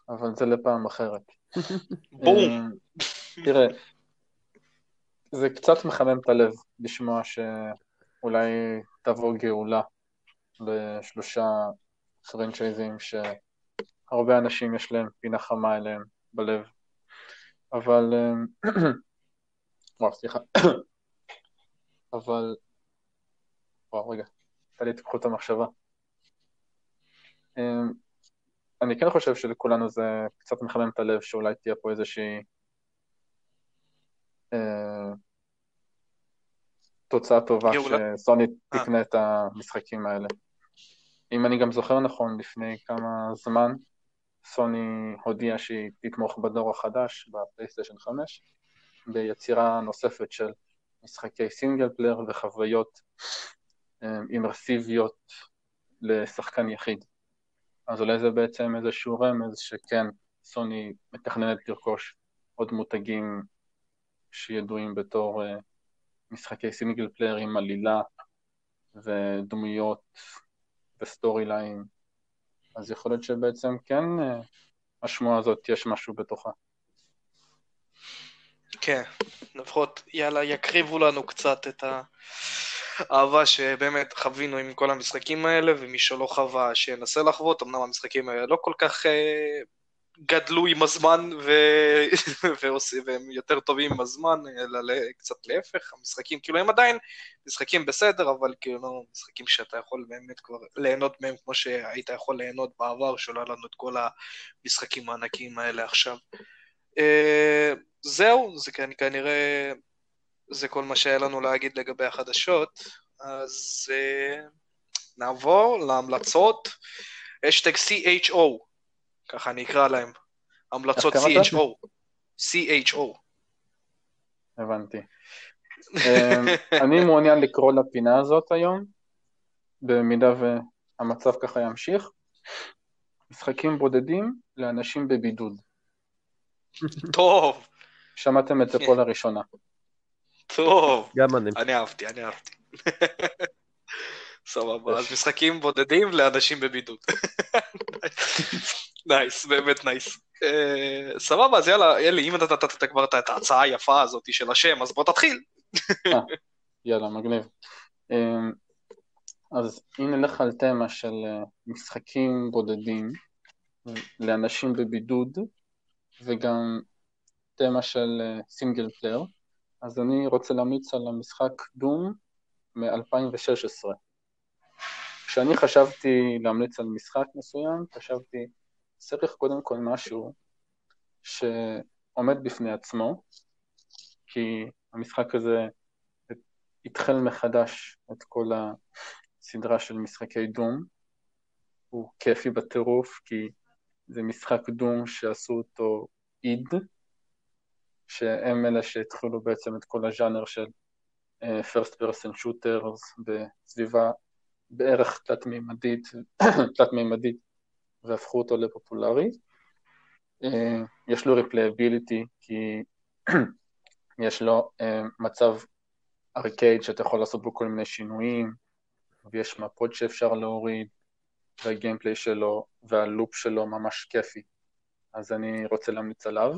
אבל זה לפעם אחרת. (laughs) בום! תראה, זה קצת מחמם את הלב לשמוע שאולי תבוא גאולה לשלושה פרנצ'ייזים שהרבה אנשים יש להם פינה חמה אליהם בלב. אבל... אה, (clears throat) וואו, סליחה. (clears throat) אבל... וואו, רגע, הייתה לי את כוחות המחשבה. אה, אני כן חושב שלכולנו זה קצת מחמם את הלב שאולי תהיה פה איזושהי אה, תוצאה טובה שסוני תקנה את המשחקים האלה. אם אני גם זוכר נכון, לפני כמה זמן, סוני הודיעה שהיא תתמוך בדור החדש, בפלייסטיישן 5, ביצירה נוספת של משחקי single player וחוויות אימרסיביות לשחקן יחיד. אז אולי זה בעצם איזשהו רמז שכן, סוני מתכננת לרכוש עוד מותגים שידועים בתור uh, משחקי single player עם עלילה ודמויות ו storyline אז יכול להיות שבעצם כן אה, השמועה הזאת יש משהו בתוכה. כן, לפחות יאללה יחזירו לנו קצת את האהבה שבאמת חווינו עם כל המשחקים האלה, ומי שלא חווה שינסה לחוות, אמנם המשחקים האלה לא כל כך אה, גדלו עם הזמן ו... (laughs) ועושים, והם יותר טובים עם הזמן, אלא קצת להפך, המשחקים, כאילו הם עדיין משחקים בסדר, אבל כאילו משחקים שאתה יכול באמת כבר ליהנות מהם כמו שהיית יכול ליהנות בעבר, שלא לנו את כל המשחקים הענקיים האלה עכשיו. Uh, זהו, זה כנראה, זה כל מה שהיה לנו להגיד לגבי החדשות, אז uh, נעבור להמלצות. אשטג CHO, ככה אני אקרא להם. המלצות CHO. CHO. הבנתי. אמ, אני מעוניין לקרוא לפינה הזאת היום, במידה והמצב ככה ימשיך. משחקים בודדים לאנשים בבידוד. טוב. שמעתם את זה פה לראשונה. טוב. גם אני. אני אהבתי, אני אהבתי. (laughs) סבבה, אז (laughs) משחקים בודדים לאנשים בבידוד. (laughs) nice, באמת nice. אה, סבבה, אז יאללה, אלי, אם אתה נתת כבר את ההצעה היפה הזאת של השם, אז בוא תתחיל. אה, יאללה, מגניב. אה, אז אם נלך על תמה של משחקים בודדים לאנשים בבידוד, וגם תמה של single player, אז אני רוצה להמליץ על המשחק דום מ-2016. כשאני חשבתי להמליץ על משחק מסוים, חשבתי צריך קודם כל משהו שעומד בפני עצמו, כי המשחק הזה התחל מחדש את כל סדרה של משחקי דום. הוא כיפי בטירוף, כי זה משחק דום שעשו אותו איד, שהם אלה שהתחילו בעצם את כל הז'אנר של first person shooters בסביבה בערך תלת-מימדית, (clears throat) תלת-מימדית, והפכו אותו לפופולרי. Uh, יש לו replayability, כי (clears throat) יש לו uh, מצב ארקייד שאתה יכול לעשות בו כל מיני שינויים, ויש מפות שאפשר להוריד, והגיימפליי שלו והלופ שלו ממש כיפי. אז אני רוצה להמליץ עליו.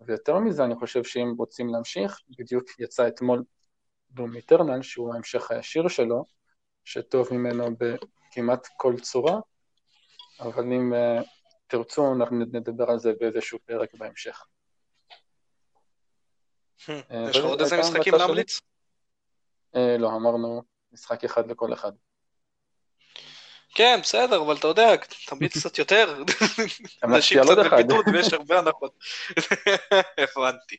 ויותר מזה, אני חושב שאם רוצים להמשיך, בדיוק יצא אתמול דום איטרנל, שהוא ההמשך הישיר שלו, שטוב ממנו בכמעט כל צורה, אבל אם uh, תרצו, אנחנו נדבר על זה באיזשהו פרק בהמשך. Hmm, אה, יש לך עוד איזה משחקים להמליץ? אה, לא, אמרנו משחק אחד לכל אחד. כן, בסדר, אבל אתה יודע, תמליץ (laughs) קצת יותר. אנשים קצת בבידוד ויש הרבה הנחות. (laughs) הבנתי.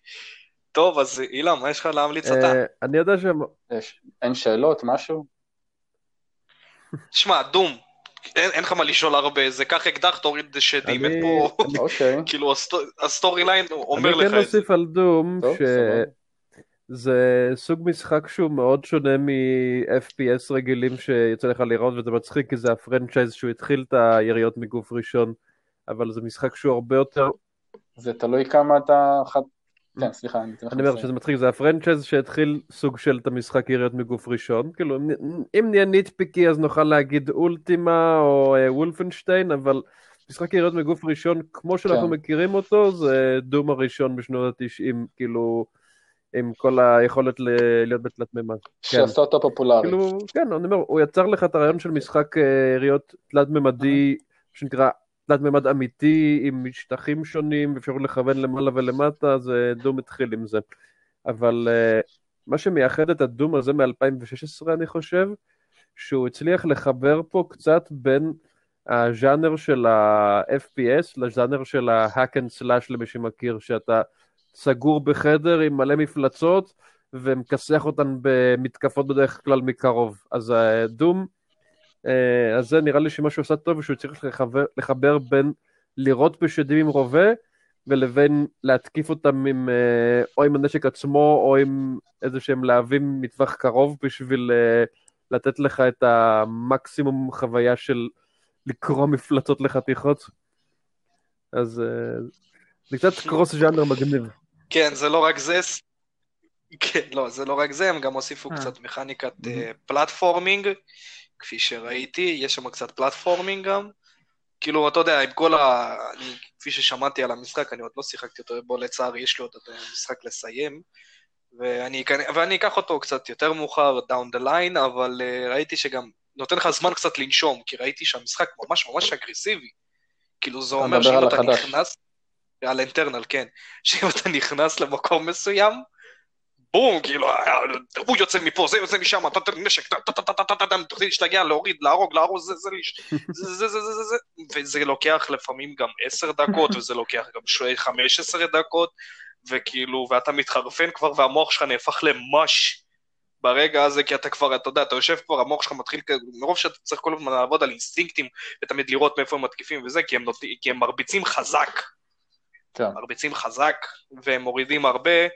טוב, אז אילן, מה יש לך להמליץ אתה? אני יודע ש... אין שאלות, משהו? שמע, Doom, אין לך מה לשאול הרבה, זה קח אקדח, תוריד שדים, אין פה... אוקיי. (laughs) כאילו, ה story line אומר לך את זה. אני כן אוסיף על Doom, שזה סוג משחק שהוא מאוד שונה מ-FPS רגילים שיוצא לך לראות, וזה מצחיק כי זה ה franchise שהוא התחיל את היריות מגוף ראשון, אבל זה משחק שהוא הרבה יותר... זה תלוי כמה אתה... כן, סליחה, אני. אני אומר שזה מצחיק, זה ה franchise שהתחיל סוג של את המשחק יריות מגוף ראשון, כאילו אם נהיה nitpicky אז נוכל להגיד Ultima או אה, Wolfenstein, אבל משחק יריות מגוף ראשון כמו שאנחנו כן. מכירים אותו זה דום הראשון בשנות התשעים, כאילו עם כל היכולת להיות בתלת מימד. כן. שעשה אותו פופולרי. כאילו, כן, אני אומר, הוא יצר לך את הרעיון של משחק אה, יריות תלת ממדי, שנקרא תלת מימד אמיתי עם משטחים שונים, אפשר לכוון למעלה ולמטה, זה דום התחיל עם זה. אבל uh, מה שמייחד את הדום הזה מ-2016 אני חושב, שהוא הצליח לחבר פה קצת בין הז'אנר של ה-FPS לז'אנר של ה-hack and slash למי שמכיר, שאתה סגור בחדר עם מלא מפלצות ומכסח אותן במתקפות בדרך כלל מקרוב. אז דום אה, אז זה נראה לי שמה שהוא עושה טוב שהוא צריך לחבר, לחבר בין לירות בשדים עם רובה ולבין להתקיף אותם עם, אה, או עם הנשק עצמו או עם איזה שהם להבים מטווח קרוב בשביל אה, לתת לך את המקסימום חוויה של לקרוא מפלצות לחתיכות. אז זה קצת קרוס ז'אנר מגניב. כן, זה לא רק זה, כן, לא, זה לא רק זה, הם גם הוסיפו קצת מכניקת פלטפורמינג. כפי שראיתי, יש שם קצת פלטפורמינג גם. כאילו, אתה יודע, עם כל ה... אני, כפי ששמעתי על המשחק, אני עוד לא שיחקתי אותו, בו לצערי יש לי עוד את המשחק לסיים. ואני, ואני אקח אותו קצת יותר מאוחר, down the line, אבל uh, ראיתי שגם נותן לך זמן קצת לנשום, כי ראיתי שהמשחק ממש ממש אגרסיבי. כאילו, זה אומר שאם אתה נכנס... על אינטרנל, כן. (laughs) שאם אתה נכנס למקום מסוים, בום, כאילו, הוא יוצא מפה, זה יוצא משם, אתה תן נשק, תוכלי להשתגע, להוריד, להרוג, להרוג, זה, זה, זה, זה, זה, זה, זה, וזה לוקח לפעמים גם עשר דקות, וזה לוקח גם חמש עשרה דקות, וכאילו, ואתה מתחרפן כבר, והמוח שלך נהפך למש ברגע הזה, כי אתה כבר, אתה יודע, אתה יושב כבר, המוח שלך מתחיל, מרוב שאתה צריך כל הזמן לעבוד על אינסטינקטים, ותמיד לראות מאיפה הם מתקיפים וזה, כי הם, נות... כי הם מרביצים חזק. כן. מרביצים חזק, והם מורידים הרבה,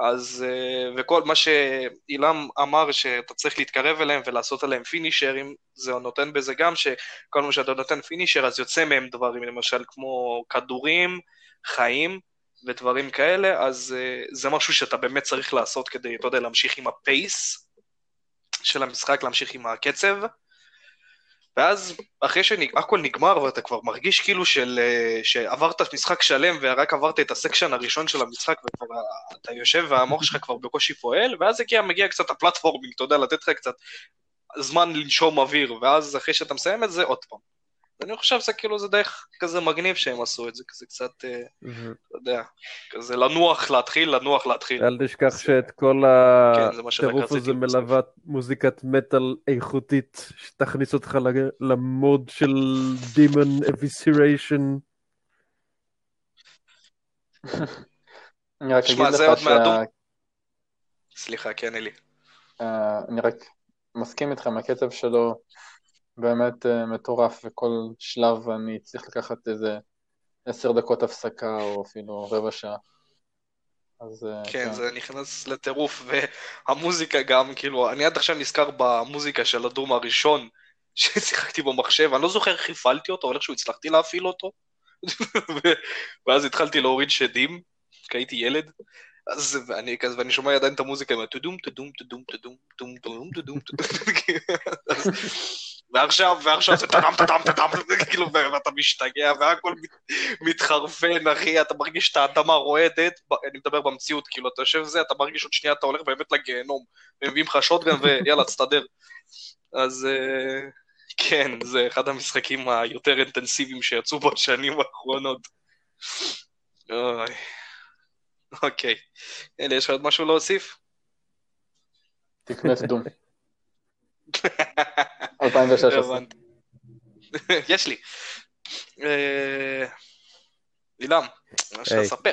אז, אה, וכל מה שאילם אמר שאתה צריך להתקרב אליהם ולעשות עליהם פינישרים, זה נותן בזה גם שכל מה שאתה נותן פינישר אז יוצא מהם דברים, למשל כמו כדורים, חיים ודברים כאלה, אז אה, זה משהו שאתה באמת צריך לעשות כדי, אתה יודע, להמשיך עם ה pace של המשחק, להמשיך עם הקצב. ואז אחרי שהכל נגמר ואתה כבר מרגיש כאילו של, אה, שעברת משחק שלם ורק עברת את ה section הראשון של המשחק וכבר אתה יושב והמוח שלך כבר בקושי פועל, ואז הגיע, מגיע קצת ה platforming, אתה יודע, לתת לך קצת זמן לנשום אוויר, ואז אחרי שאתה מסיים את זה, עוד פעם. אני חושב שזה כאילו, זה דרך כזה מגניב שהם עשו את זה, כזה קצת, אתה יודע, כזה לנוח להתחיל, לנוח להתחיל. אל תשכח שאת כל כן, הטירוף הזה מלווה מוזיקת מטאל איכותית, שתכניס אותך למוד של דימון אביסיריישן. שמע, זה עוד מהדום. סליחה, כן, אלי. אה, אני רק מסכים איתכם, הקצב שלו באמת uh, מטורף, וכל שלב אני צריך לקחת איזה עשר דקות הפסקה, או אפילו רבע שעה. אז... כן, כן, זה נכנס לטירוף, והמוזיקה גם, כאילו, אני עד עכשיו נזכר במוזיקה של הדום הראשון ששיחקתי במחשב, אני לא זוכר איך הפעלתי אותו, אבל איכשהו הצלחתי להפעיל אותו, ואז התחלתי להוריד שדים, כי הייתי ילד, אז ואני כזה, ואני שומע עדיין את המוזיקה, עם הטודום, טודום, טודום, טודום, טודום, טודום, טודום, טודום, ועכשיו, ועכשיו זה טדם, טדם, טדם, כאילו, ואתה משתגע, והכל מתחרפן, אחי, אתה מרגיש את האדמה רועדת, אני מדבר במציאות, כאילו, אתה יושב וזה, אתה מרגיש עוד שנייה, אתה הולך באמת לגיהנום, ומביאים לך shotgun, ויאללה, תסתדר. אז כן, זה אחד המשחקים היותר אינטנסיביים שיצאו בשנים האחרונות. אוי. אוקיי. אלי, יש לך עוד משהו להוסיף? תקנה דום. (laughs) 2016. (laughs) יש לי. אילם, מה אפשר לספר?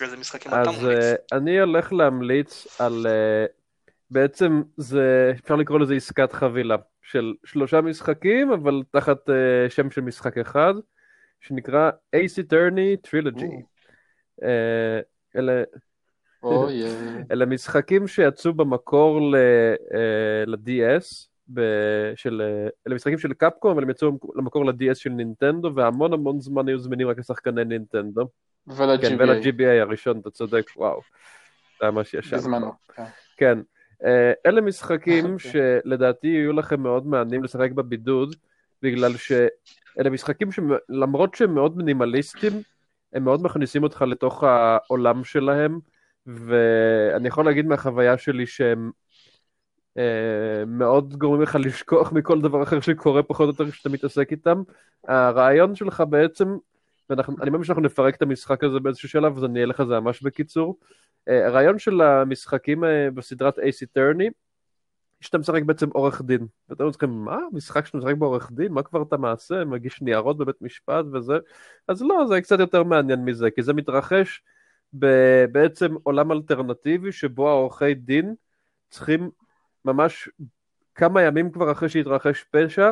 איזה משחקים אתה ממליץ? אז אני הולך להמליץ על... בעצם זה, אפשר לקרוא לזה עסקת חבילה של שלושה משחקים, אבל תחת שם של משחק אחד, שנקרא Ace Attorney Trilogy. אה, אלה... (laughs) אלה משחקים שיצאו במקור ל-DS, אה, של, אלה משחקים של קפקום, אבל הם יצאו למקור ל-DS של נינטנדו, והמון המון זמן היו זמינים רק לשחקני נינטנדו. ול-GBA. כן, ול-GBA הראשון, אתה צודק, וואו. זה היה ממש ישן. בזמנו, כן. כן. אה, אלה משחקים שלדעתי יהיו לכם מאוד מעניינים לשחק בבידוד, בגלל שאלה משחקים שלמרות שהם מאוד מינימליסטיים, הם מאוד מכניסים אותך לתוך העולם שלהם, ואני יכול להגיד מהחוויה שלי שהם אה, מאוד גורמים לך לשכוח מכל דבר אחר שקורה פחות או יותר כשאתה מתעסק איתם. הרעיון שלך בעצם, ואני מאמין שאנחנו נפרק את המשחק הזה באיזשהו שלב, אז אני אהיה לך זה ממש בקיצור. אה, הרעיון של המשחקים אה, בסדרת אייס איטרני, שאתה משחק בעצם עורך דין. ואתם אומרים, מה? משחק שאתה משחק בעורך דין? מה כבר אתה מעשה? מגיש ניירות בבית משפט וזה? אז לא, זה קצת יותר מעניין מזה, כי זה מתרחש בעצם עולם אלטרנטיבי שבו העורכי דין צריכים ממש כמה ימים כבר אחרי שהתרחש פשע,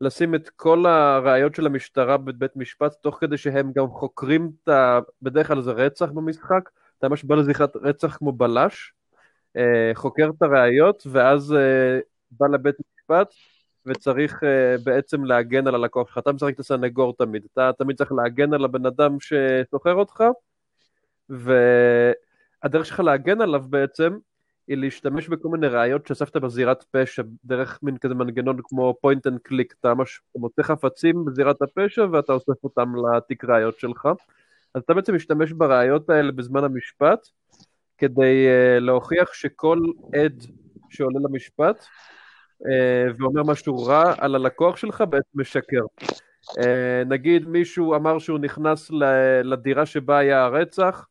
לשים את כל הראיות של המשטרה בבית משפט, תוך כדי שהם גם חוקרים את ה... בדרך כלל זה רצח במשחק, אתה ממש בא לזכרת רצח כמו בלש, אה, חוקר את הראיות, ואז אה, בא לבית משפט, וצריך אה, בעצם להגן על הלקוח שלך. אתה משחק את הסנגור תמיד, אתה תמיד צריך להגן על הבן אדם שסוחר אותך, והדרך שלך להגן עליו בעצם, היא להשתמש בכל מיני ראיות שאספת בזירת פשע, דרך מין כזה מנגנון כמו point and click, אתה ממש מוצא חפצים בזירת הפשע ואתה אוסף אותם לתיק ראיות שלך. אז אתה בעצם משתמש בראיות האלה בזמן המשפט, כדי uh, להוכיח שכל עד שעולה למשפט uh, ואומר משהו רע על הלקוח שלך בעצם משקר. Uh, נגיד מישהו אמר שהוא נכנס לדירה שבה היה הרצח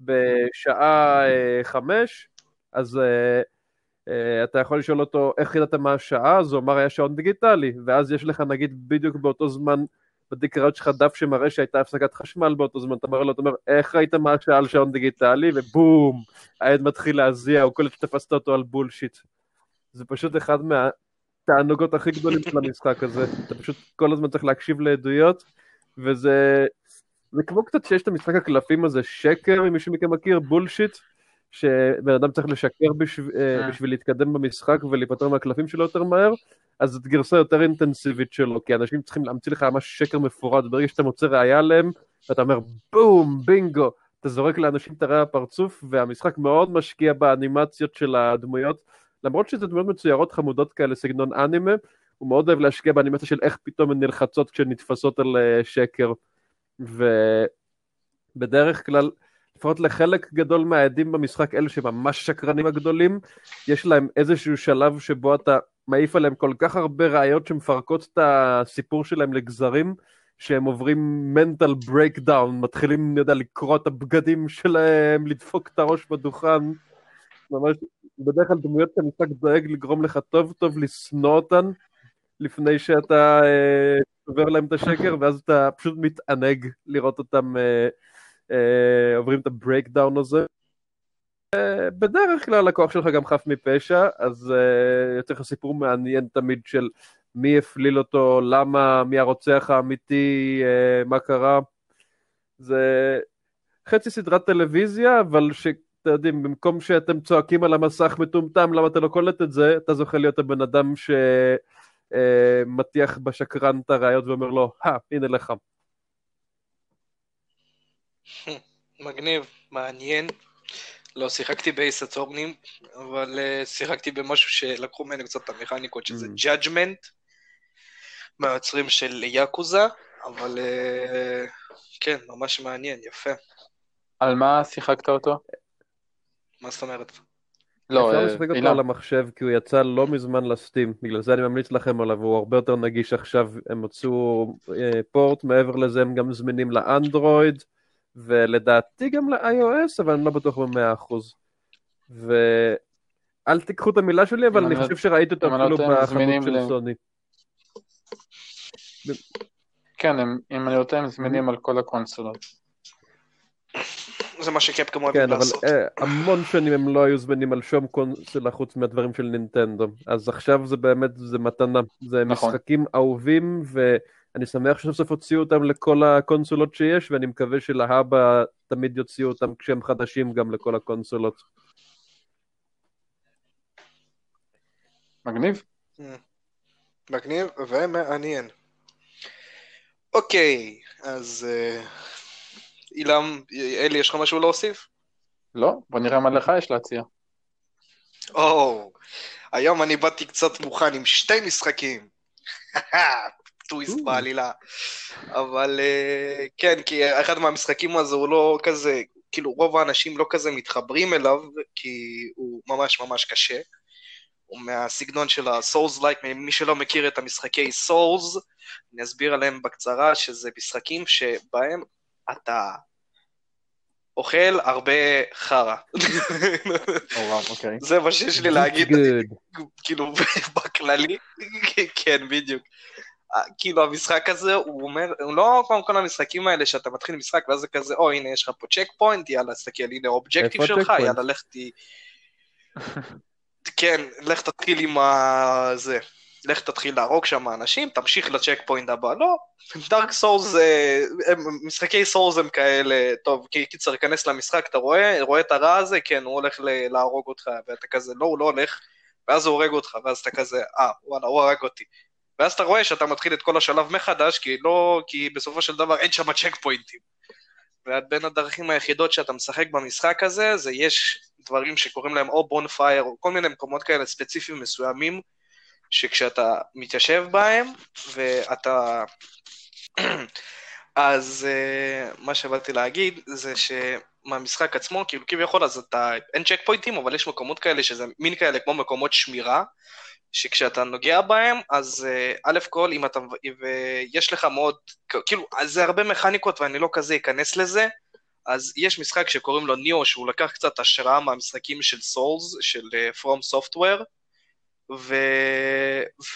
בשעה uh, חמש, אז uh, uh, אתה יכול לשאול אותו איך ידעת מה השעה, אז הוא אמר היה שעון דיגיטלי, ואז יש לך נגיד בדיוק באותו זמן בתיק ראיות שלך דף שמראה שהייתה הפסקת חשמל באותו זמן, אתה אומר לו, אתה אומר, איך ראית מה השעה על שעון דיגיטלי, ובום, העד מתחיל להזיע, הוא קולט שתפסת אותו על bullshit. זה פשוט אחד מהתענוגות הכי גדולים של המשחק הזה, אתה פשוט כל הזמן צריך להקשיב לעדויות, וזה... זה כמו קצת שיש את המשחק הקלפים הזה, שקר, אם מישהו מכם מכיר, bullshit, שבן אדם צריך לשקר בשביל, אה, בשביל להתקדם במשחק ולהיפטר מהקלפים שלו יותר מהר, אז זאת גרסה יותר אינטנסיבית שלו, כי אנשים צריכים להמציא לך ממש שקר מפורט, ברגע שאתה מוצא ראייה עליהם, ואתה אומר בום, בינגו, אתה זורק לאנשים את הראייה בפרצוף, והמשחק מאוד משקיע באנימציות של הדמויות, למרות שזה דמויות מצוירות חמודות כאלה, סגנון אנימה, הוא מאוד אוהב להשקיע באנימציה של איך פתאום הן נלחצות כשהן נתפסות על אה, שקר. ובדרך כלל, לפחות לחלק גדול מהעדים במשחק, אלה שממש שקרנים הגדולים, יש להם איזשהו שלב שבו אתה מעיף עליהם כל כך הרבה ראיות שמפרקות את הסיפור שלהם לגזרים, שהם עוברים mental breakdown, מתחילים, אני יודע, לקרוא את הבגדים שלהם, לדפוק את הראש בדוכן. ממש, בדרך כלל דמויות שהמשחק דואג לגרום לך טוב טוב לשנוא אותן, לפני שאתה אה, שובר להם את השקר, ואז אתה פשוט מתענג לראות אותם אה, עוברים את ה breakdown הזה. בדרך כלל הלקוח שלך גם חף מפשע, אז אה, יוצא לך סיפור מעניין תמיד של מי הפליל אותו, למה, מי הרוצח האמיתי, אה, מה קרה. זה חצי סדרת טלוויזיה, אבל שאתם יודעים, במקום שאתם צועקים על המסך מטומטם, למה אתה לא קולט את זה, אתה זוכה להיות הבן אדם שמטיח אה, בשקרן את הראיות ואומר לו, הא, הנה לך. מגניב, מעניין. לא שיחקתי באייס הטורנים, אבל uh, שיחקתי במשהו שלקחו ממנו קצת את המכניקות, שזה mm. judgment, מהיוצרים של יאקוזה, אבל uh, כן, ממש מעניין, יפה. על מה שיחקת אותו? מה זאת אומרת? לא, אפשר אה, לשחק אותו על המחשב כי הוא יצא לא מזמן לסטים, בגלל זה אני ממליץ לכם עליו, הוא הרבה יותר נגיש עכשיו, הם הוצאו פורט, מעבר לזה הם גם זמינים לאנדרואיד. ולדעתי גם ל-iOS, אבל אני לא בטוח במאה אחוז. ואל תיקחו את המילה שלי, אבל אני לא- חושב שראיתי אותו לא אפילו בחנות של סוני. כן, אם אני רוצה, הם זמינים על כל הקונסולות. זה מה שקפקום אוהבים לעשות. כן, אבל המון שנים הם לא היו זמינים על שום קונסולה חוץ מהדברים של נינטנדו. אז עכשיו זה באמת, זה מתנה. זה נכון. משחקים אהובים, ו... אני שמח שסוף סוף הוציאו אותם לכל הקונסולות שיש, ואני מקווה שלהבא תמיד יוציאו אותם כשהם חדשים גם לכל הקונסולות. מגניב. מגניב ומעניין. אוקיי, אז אילם, אלי, יש לך משהו להוסיף? לא, בוא נראה מה לך יש להציע. או, היום אני באתי קצת מוכן עם שתי משחקים. (laughs) טוויסט בעלילה. אבל אה, כן, כי אחד מהמשחקים הזה הוא לא כזה, כאילו רוב האנשים לא כזה מתחברים אליו, כי הוא ממש ממש קשה. הוא מהסגנון של ה-Souls Like, מי שלא מכיר את המשחקי Souls, אני אסביר עליהם בקצרה, שזה משחקים שבהם אתה אוכל הרבה חרא. (laughs) אוקיי. זה מה שיש לי להגיד, כאילו, (laughs) בכללי, כן, בדיוק. כאילו המשחק הזה, הוא אומר, הוא לא כמו כל המשחקים האלה שאתה מתחיל משחק ואז זה כזה, או הנה יש לך פה checkpoint, יאללה, תסתכל, הנה ה objective שלך, יאללה, לך ת... (laughs) כן, לך תתחיל עם ה... זה. לך תתחיל להרוג שם אנשים, תמשיך ל checkpoint הבא. לא, Dark Souls, משחקי Souls הם כאלה, טוב, קיצר, כנס למשחק, אתה רואה, רואה את הרע הזה, כן, הוא הולך להרוג אותך, ואתה כזה, לא, הוא לא הולך, ואז הוא הורג אותך, ואז אתה כזה, אה, וואלה, הוא הרג אותי. ואז אתה רואה שאתה מתחיל את כל השלב מחדש, כי לא, כי בסופו של דבר אין שם checkpoint ים. ובין הדרכים היחידות שאתה משחק במשחק הזה, זה יש דברים שקוראים להם או bonfire, או כל מיני מקומות כאלה ספציפיים מסוימים, שכשאתה מתיישב בהם, ואתה... (clears throat) אז uh, מה שבאתי להגיד זה שמהמשחק עצמו, כאילו כביכול אז אתה, אין צ'ק פוינטים, אבל יש מקומות כאלה שזה מין כאלה כמו מקומות שמירה, שכשאתה נוגע בהם, אז אה, א' כל, אם אתה, ויש לך מאוד, כאילו, זה הרבה מכניקות ואני לא כזה אכנס לזה, אז יש משחק שקוראים לו ניאו, שהוא לקח קצת השראה מהמשחקים של סולס, של uh, From Software, ו...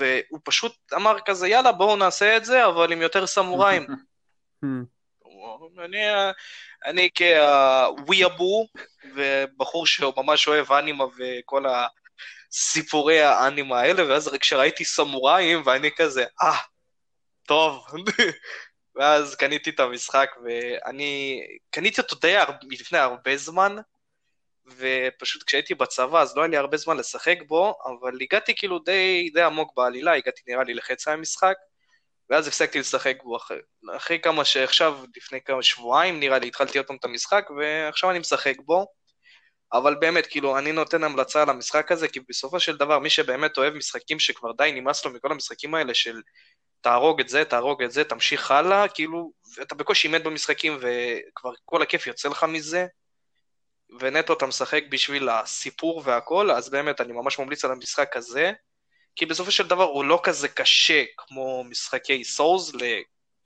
והוא פשוט אמר כזה, יאללה, בואו נעשה את זה, אבל עם יותר סמוראים. (laughs) אני, אני כוויאבו, ובחור שהוא ממש אוהב אנימה וכל ה... סיפורי האנימה האלה, ואז כשראיתי סמוראים, ואני כזה, אה, טוב. (laughs) ואז קניתי את המשחק, ואני קניתי אותו די הרבה, לפני הרבה זמן, ופשוט כשהייתי בצבא, אז לא היה לי הרבה זמן לשחק בו, אבל הגעתי כאילו די, די עמוק בעלילה, הגעתי נראה לי לחצי המשחק, ואז הפסקתי לשחק בו אחרי, אחרי כמה שעכשיו, לפני כמה שבועיים נראה לי, התחלתי עוד פעם את המשחק, ועכשיו אני משחק בו. אבל באמת, כאילו, אני נותן המלצה על המשחק הזה, כי בסופו של דבר, מי שבאמת אוהב משחקים שכבר די נמאס לו מכל המשחקים האלה של תהרוג את זה, תהרוג את זה, תמשיך הלאה, כאילו, אתה בקושי מת במשחקים וכבר כל הכיף יוצא לך מזה, ונטו אתה משחק בשביל הסיפור והכל, אז באמת, אני ממש ממליץ על המשחק הזה, כי בסופו של דבר הוא לא כזה קשה כמו משחקי סולס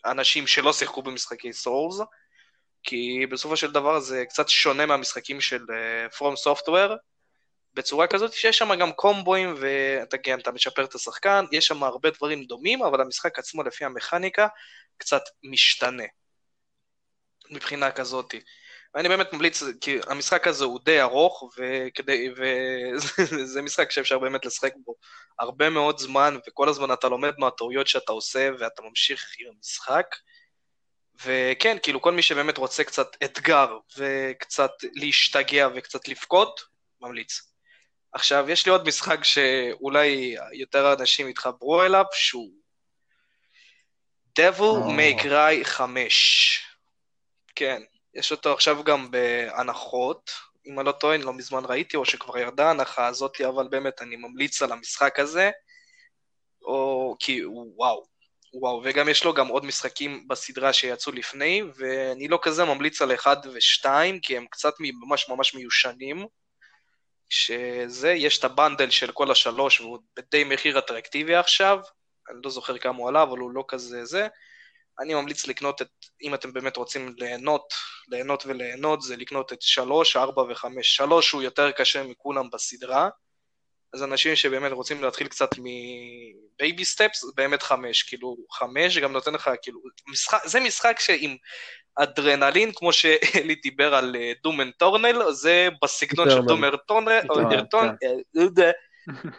לאנשים שלא שיחקו במשחקי סולס, כי בסופו של דבר זה קצת שונה מהמשחקים של uh, From Software, בצורה כזאת שיש שם גם קומבואים ואתה כן, אתה משפר את השחקן, יש שם הרבה דברים דומים, אבל המשחק עצמו לפי המכניקה קצת משתנה מבחינה כזאת. ואני באמת ממליץ, כי המשחק הזה הוא די ארוך, וכדי, וזה (laughs) משחק שאפשר באמת לשחק בו הרבה מאוד זמן, וכל הזמן אתה לומד מהטעויות שאתה עושה, ואתה ממשיך עם המשחק. וכן, כאילו כל מי שבאמת רוצה קצת אתגר, וקצת להשתגע וקצת לבכות, ממליץ. עכשיו, יש לי עוד משחק שאולי יותר אנשים יתחברו אליו, שהוא Devil May Cry 5. כן, יש אותו עכשיו גם בהנחות, אם אני לא טוען, לא מזמן ראיתי, או שכבר ירדה ההנחה הזאת, אבל באמת אני ממליץ על המשחק הזה, או כי הוא וואו, וואו, וגם יש לו גם עוד משחקים בסדרה שיצאו לפני, ואני לא כזה ממליץ על 1 ו-2, כי הם קצת ממש ממש מיושנים. שזה, יש את הבנדל של כל השלוש, והוא בדי מחיר אטרקטיבי עכשיו, אני לא זוכר כמה הוא עלה, אבל הוא לא כזה זה. אני ממליץ לקנות את, אם אתם באמת רוצים ליהנות, ליהנות וליהנות, זה לקנות את שלוש, ארבע וחמש. שלוש הוא יותר קשה מכולם בסדרה, אז אנשים שבאמת רוצים להתחיל קצת מ baby steps, באמת חמש, כאילו חמש גם נותן לך, כאילו, משחק, זה משחק שעם אדרנלין, כמו שאלי דיבר על Doom Eternal, זה בסגנון של Doom Eternal,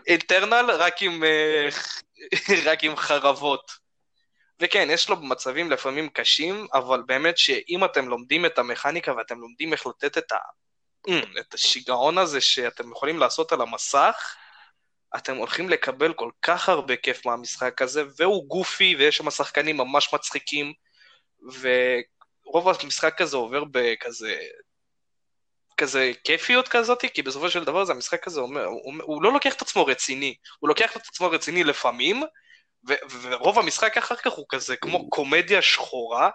אינטרנל, רק עם, אה, (laughs) רק עם חרבות. וכן, יש לו מצבים לפעמים קשים, אבל באמת שאם אתם לומדים את המכניקה ואתם לומדים איך לתת את, ה... (clears throat) את השיגעון הזה שאתם יכולים לעשות על המסך, אתם הולכים לקבל כל כך הרבה כיף מהמשחק הזה, והוא גופי, ויש שם שחקנים ממש מצחיקים, ורוב המשחק הזה עובר בכזה... כזה כיפיות כזאת, כי בסופו של דבר זה המשחק הזה אומר, הוא, הוא לא לוקח את עצמו רציני, הוא לוקח את עצמו רציני לפעמים, ו- ורוב המשחק אחר כך הוא כזה כמו קומדיה שחורה,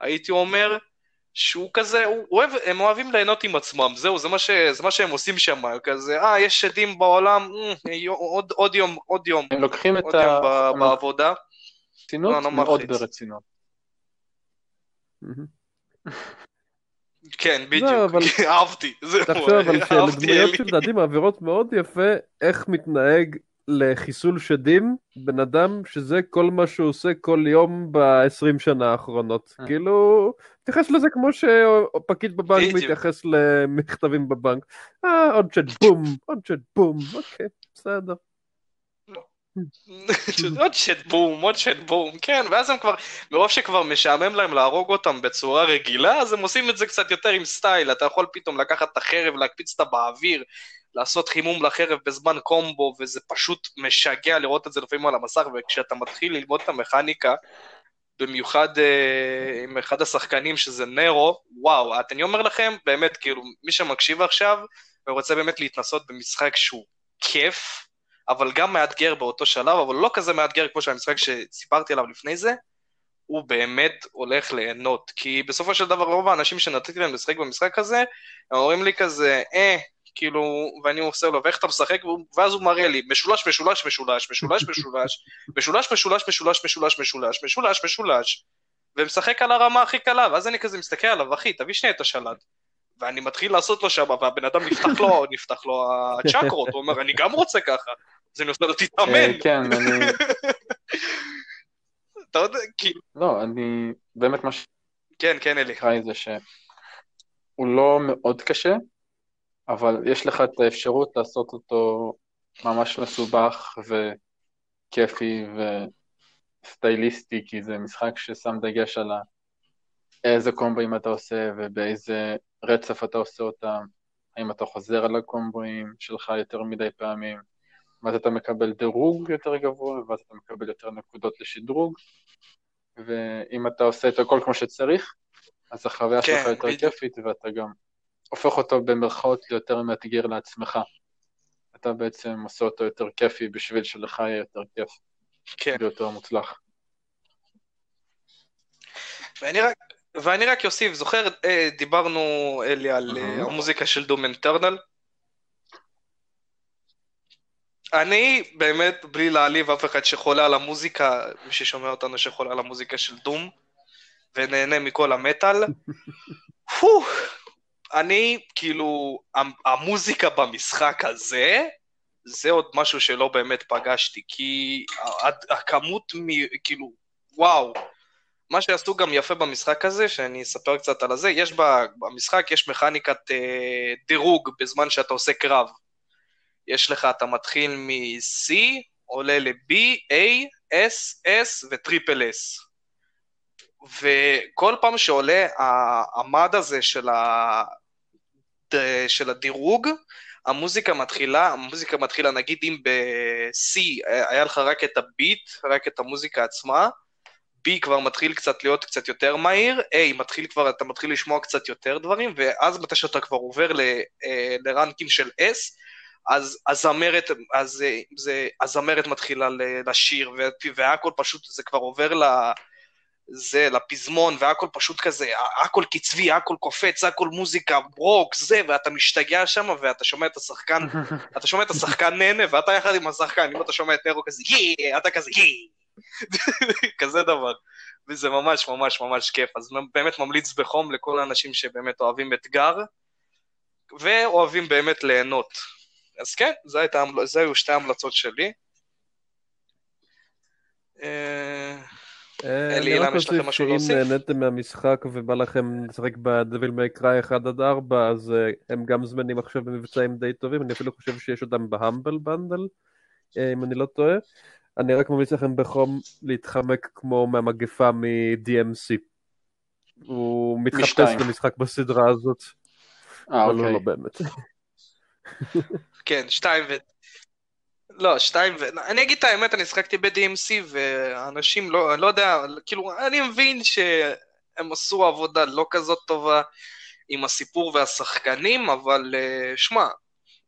הייתי אומר, שהוא כזה, הוא אוהב, הם אוהבים ליהנות עם עצמם, זהו, זה מה, ש, זה מה שהם עושים שם, כזה, אה, יש שדים בעולם, אה, עוד, עוד יום, עוד יום. הם לוקחים את ה... ב, בעבודה. ברצינות לא, לא מאוד ברצינות. כן, בדיוק, (laughs) אהבתי, זהו, תחשוב אבל שלדמויות של דעתי מעבירות מאוד יפה איך מתנהג לחיסול שדים בן אדם שזה כל מה שהוא עושה כל יום ב-20 שנה האחרונות. אה. כאילו, תתייחס לזה כמו שפקיד בבנק מתייחס למכתבים בבנק. אה, עוד שד בום, עוד שד בום, אוקיי, בסדר. (laughs) עוד שד בום, עוד שד בום, כן, ואז הם כבר, מרוב שכבר משעמם להם להרוג אותם בצורה רגילה, אז הם עושים את זה קצת יותר עם סטייל, אתה יכול פתאום לקחת את החרב, להקפיץ אותה באוויר, לעשות חימום לחרב בזמן קומבו, וזה פשוט משגע לראות את זה לפעמים על המסך, וכשאתה מתחיל ללמוד את המכניקה, במיוחד אה, עם אחד השחקנים שזה נרו, וואו, אני אומר לכם, באמת, כאילו, מי שמקשיב עכשיו, ורוצה באמת להתנסות במשחק שהוא כיף, אבל גם מאתגר באותו שלב, אבל לא כזה מאתגר כמו שהמשחק שסיפרתי עליו לפני זה, הוא באמת הולך ליהנות. כי בסופו של דבר רוב האנשים שנתתי להם לשחק במשחק הזה, הם אומרים לי כזה, אה, כאילו, ואני עושה לו, ואיך אתה משחק? ואז הוא מראה לי, משולש, משולש, משולש, משולש, משולש, משולש, משולש, משולש, משולש, משולש, משולש, משולש, ומשחק על הרמה הכי קלה, ואז אני כזה מסתכל עליו, אחי, תביא שנייה את השלט. ואני מתחיל לעשות לו שם, והבן אדם נפתח לו, נפתח לו הצ'קרות, הוא אומר, אני גם רוצה ככה. אז אני עושה לו, תתאמן. כן, אני... אתה יודע, כאילו... לא, אני... באמת מה ש... כן, כן, אלי. זה שהוא לא מאוד קשה, אבל יש לך את האפשרות לעשות אותו ממש מסובך וכיפי וסטייליסטי, כי זה משחק ששם דגש על איזה קומבואים אתה עושה ובאיזה רצף אתה עושה אותם, האם אתה חוזר על הקומבואים שלך יותר מדי פעמים, ואז אתה מקבל דירוג יותר גבוה, ואז אתה מקבל יותר נקודות לשדרוג, ואם אתה עושה את הכל כמו שצריך, אז החוויה כן, שלך יותר כיפית ואתה גם הופך אותו במרכאות ליותר מאתגר לעצמך. אתה בעצם עושה אותו יותר כיפי בשביל שלך יהיה יותר כיף. כן. ויותר מוצלח. ואני רק, ואני רק אוסיף, זוכר, אה, דיברנו, אלי, על uh-huh. המוזיקה של דום אינטרנל? אני באמת, בלי להעליב אף אחד שחולה על המוזיקה, מי ששומע אותנו שחולה על המוזיקה של דום, ונהנה מכל המטאל, (laughs) אני, כאילו, המוזיקה במשחק הזה, זה עוד משהו שלא באמת פגשתי, כי הכמות, מ, כאילו, וואו, מה שעשו גם יפה במשחק הזה, שאני אספר קצת על הזה, יש במשחק, יש מכניקת אה, דירוג בזמן שאתה עושה קרב. יש לך, אתה מתחיל מ-C, עולה ל-B, A, S, S וטריפל S. וכל פעם שעולה המד הזה של, ה... של הדירוג, המוזיקה מתחילה, המוזיקה מתחילה נגיד אם ב-C היה לך רק את הביט, רק את המוזיקה עצמה, B כבר מתחיל קצת להיות קצת יותר מהיר, A מתחיל כבר, אתה מתחיל לשמוע קצת יותר דברים, ואז מתי שאתה כבר עובר ל, אה, לרנקים של S, אז הזמרת, אז, זה, הזמרת מתחילה לשיר, והכל פשוט, זה כבר עובר ל... זה, לפזמון, והכל פשוט כזה, הכל קצבי, הכל קופץ, הכל מוזיקה, ברוק, זה, ואתה משתגע שם, ואתה שומע את השחקן, (laughs) אתה שומע את השחקן נהנה, ואתה יחד עם השחקן, אם אתה שומע את אירו כזה, יאה, אתה כזה, יאה, (laughs) כזה דבר. וזה ממש ממש ממש כיף, אז באמת ממליץ בחום לכל האנשים שבאמת אוהבים אתגר, ואוהבים באמת ליהנות. אז כן, זה, הייתה, זה היו שתי ההמלצות שלי. אה, אה, אני רק אוסיף שאם נהניתם מהמשחק ובא לכם לשחק בדביל מייקראי 1 עד 4, אז אה, הם גם זמנים עכשיו במבצעים די טובים, אני אפילו חושב שיש אותם בהמבל בנדל, אם אני לא טועה. אני רק ממליץ לכם בחום להתחמק כמו מהמגפה מ-DMC. הוא מתחפש במשחק בסדרה הזאת. אה, אוקיי. לא באמת. (laughs) כן, שתיים ו... לא, שתיים ו... אני אגיד את האמת, אני שחקתי ב-DMC ואנשים לא, אני לא יודע, כאילו, אני מבין שהם עשו עבודה לא כזאת טובה עם הסיפור והשחקנים, אבל uh, שמע,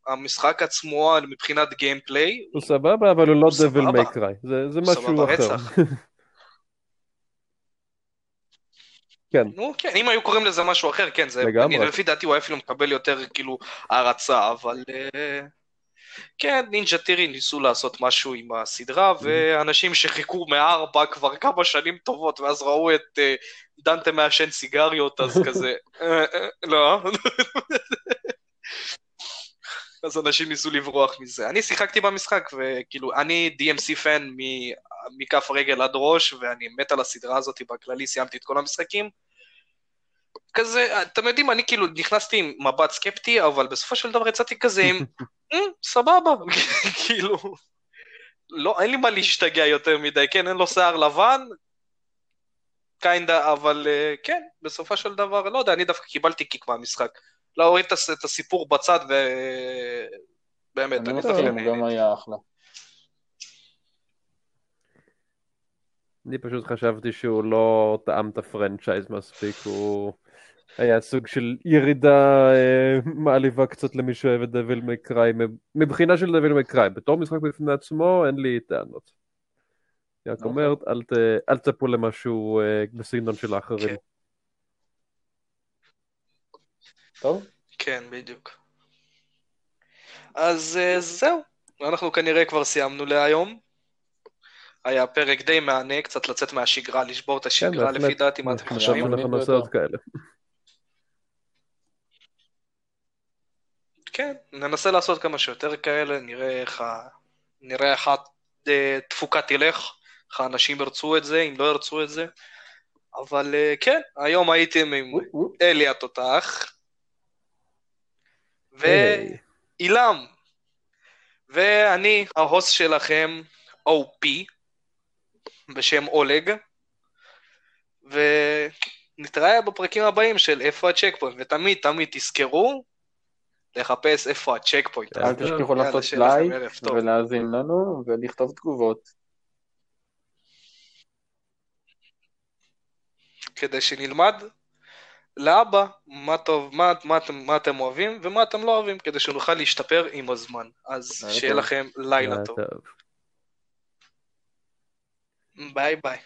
המשחק עצמו מבחינת gameplay... הוא סבבה, אבל הוא לא Devil May Cry, זה, זה משהו אחר. (laughs) כן. נו, כן, אם היו קוראים לזה משהו אחר, כן, זה... לגמרי. אני, לפי דעתי הוא היה אפילו מקבל יותר, כאילו, הערצה, אבל... Uh, כן, נינג'ה טירי ניסו לעשות משהו עם הסדרה, אמהמ. ואנשים שחיכו מארבע כבר כמה שנים טובות, ואז ראו את אה, דנטה מעשן סיגריות, אז (laughs) כזה, אה, אה, לא. אז אנשים ניסו לברוח מזה. אני שיחקתי במשחק, וכאילו, אני DMC פן מכף רגל עד ראש, ואני מת על הסדרה הזאת בכללי, סיימתי את כל המשחקים. כזה, אתם יודעים, אני כאילו נכנסתי עם מבט סקפטי, אבל בסופו של דבר יצאתי כזה עם, (laughs) אה, סבבה, (laughs) כאילו, לא, אין לי מה להשתגע יותר מדי, כן, אין לו שיער לבן, קיינדה, אבל uh, כן, בסופו של דבר, לא יודע, אני דווקא קיבלתי קיק מהמשחק. להוריד את הסיפור בצד, ובאמת, אני דווקא נהנה. גם היה אחלה. אני פשוט חשבתי שהוא לא טעם את הפרנצ'ייז מספיק, הוא היה סוג של ירידה אה, מעליבה קצת למי שאוהב את דביל מקראי, מבחינה של דביל מקראי, בתור משחק בפני עצמו אין לי טענות. אני רק אוקיי. אומר, אל, תצפו למשהו אה, בסגנון של האחרים. כן. טוב? כן, בדיוק. אז אה, זהו, אנחנו כנראה כבר סיימנו להיום. היה פרק די מהנה, קצת לצאת מהשגרה, לשבור את השגרה, כן, לפי דעתי, מה אתם חושבים? אנחנו נעשה עוד כאלה. כן, ננסה לעשות כמה שיותר כאלה, נראה איך, ה... נראה איך התפוקה תלך, איך האנשים ירצו את זה, אם לא ירצו את זה. אבל אה, כן, היום הייתם עם אלי התותח, ואילם, ואני ההוסט שלכם, OP, בשם אולג, ונתראה בפרקים הבאים של איפה הצ'ק פוינט, ותמיד תמיד תזכרו לחפש איפה ה checkpoint. אל תשכחו לעשות לייק ולהאזין לנו ולכתוב תגובות. כדי שנלמד להבא מה טוב, מה, מה, מה אתם אוהבים ומה אתם לא אוהבים, כדי שנוכל להשתפר עם הזמן. אז שיהיה לכם לילה טוב. ביי ביי.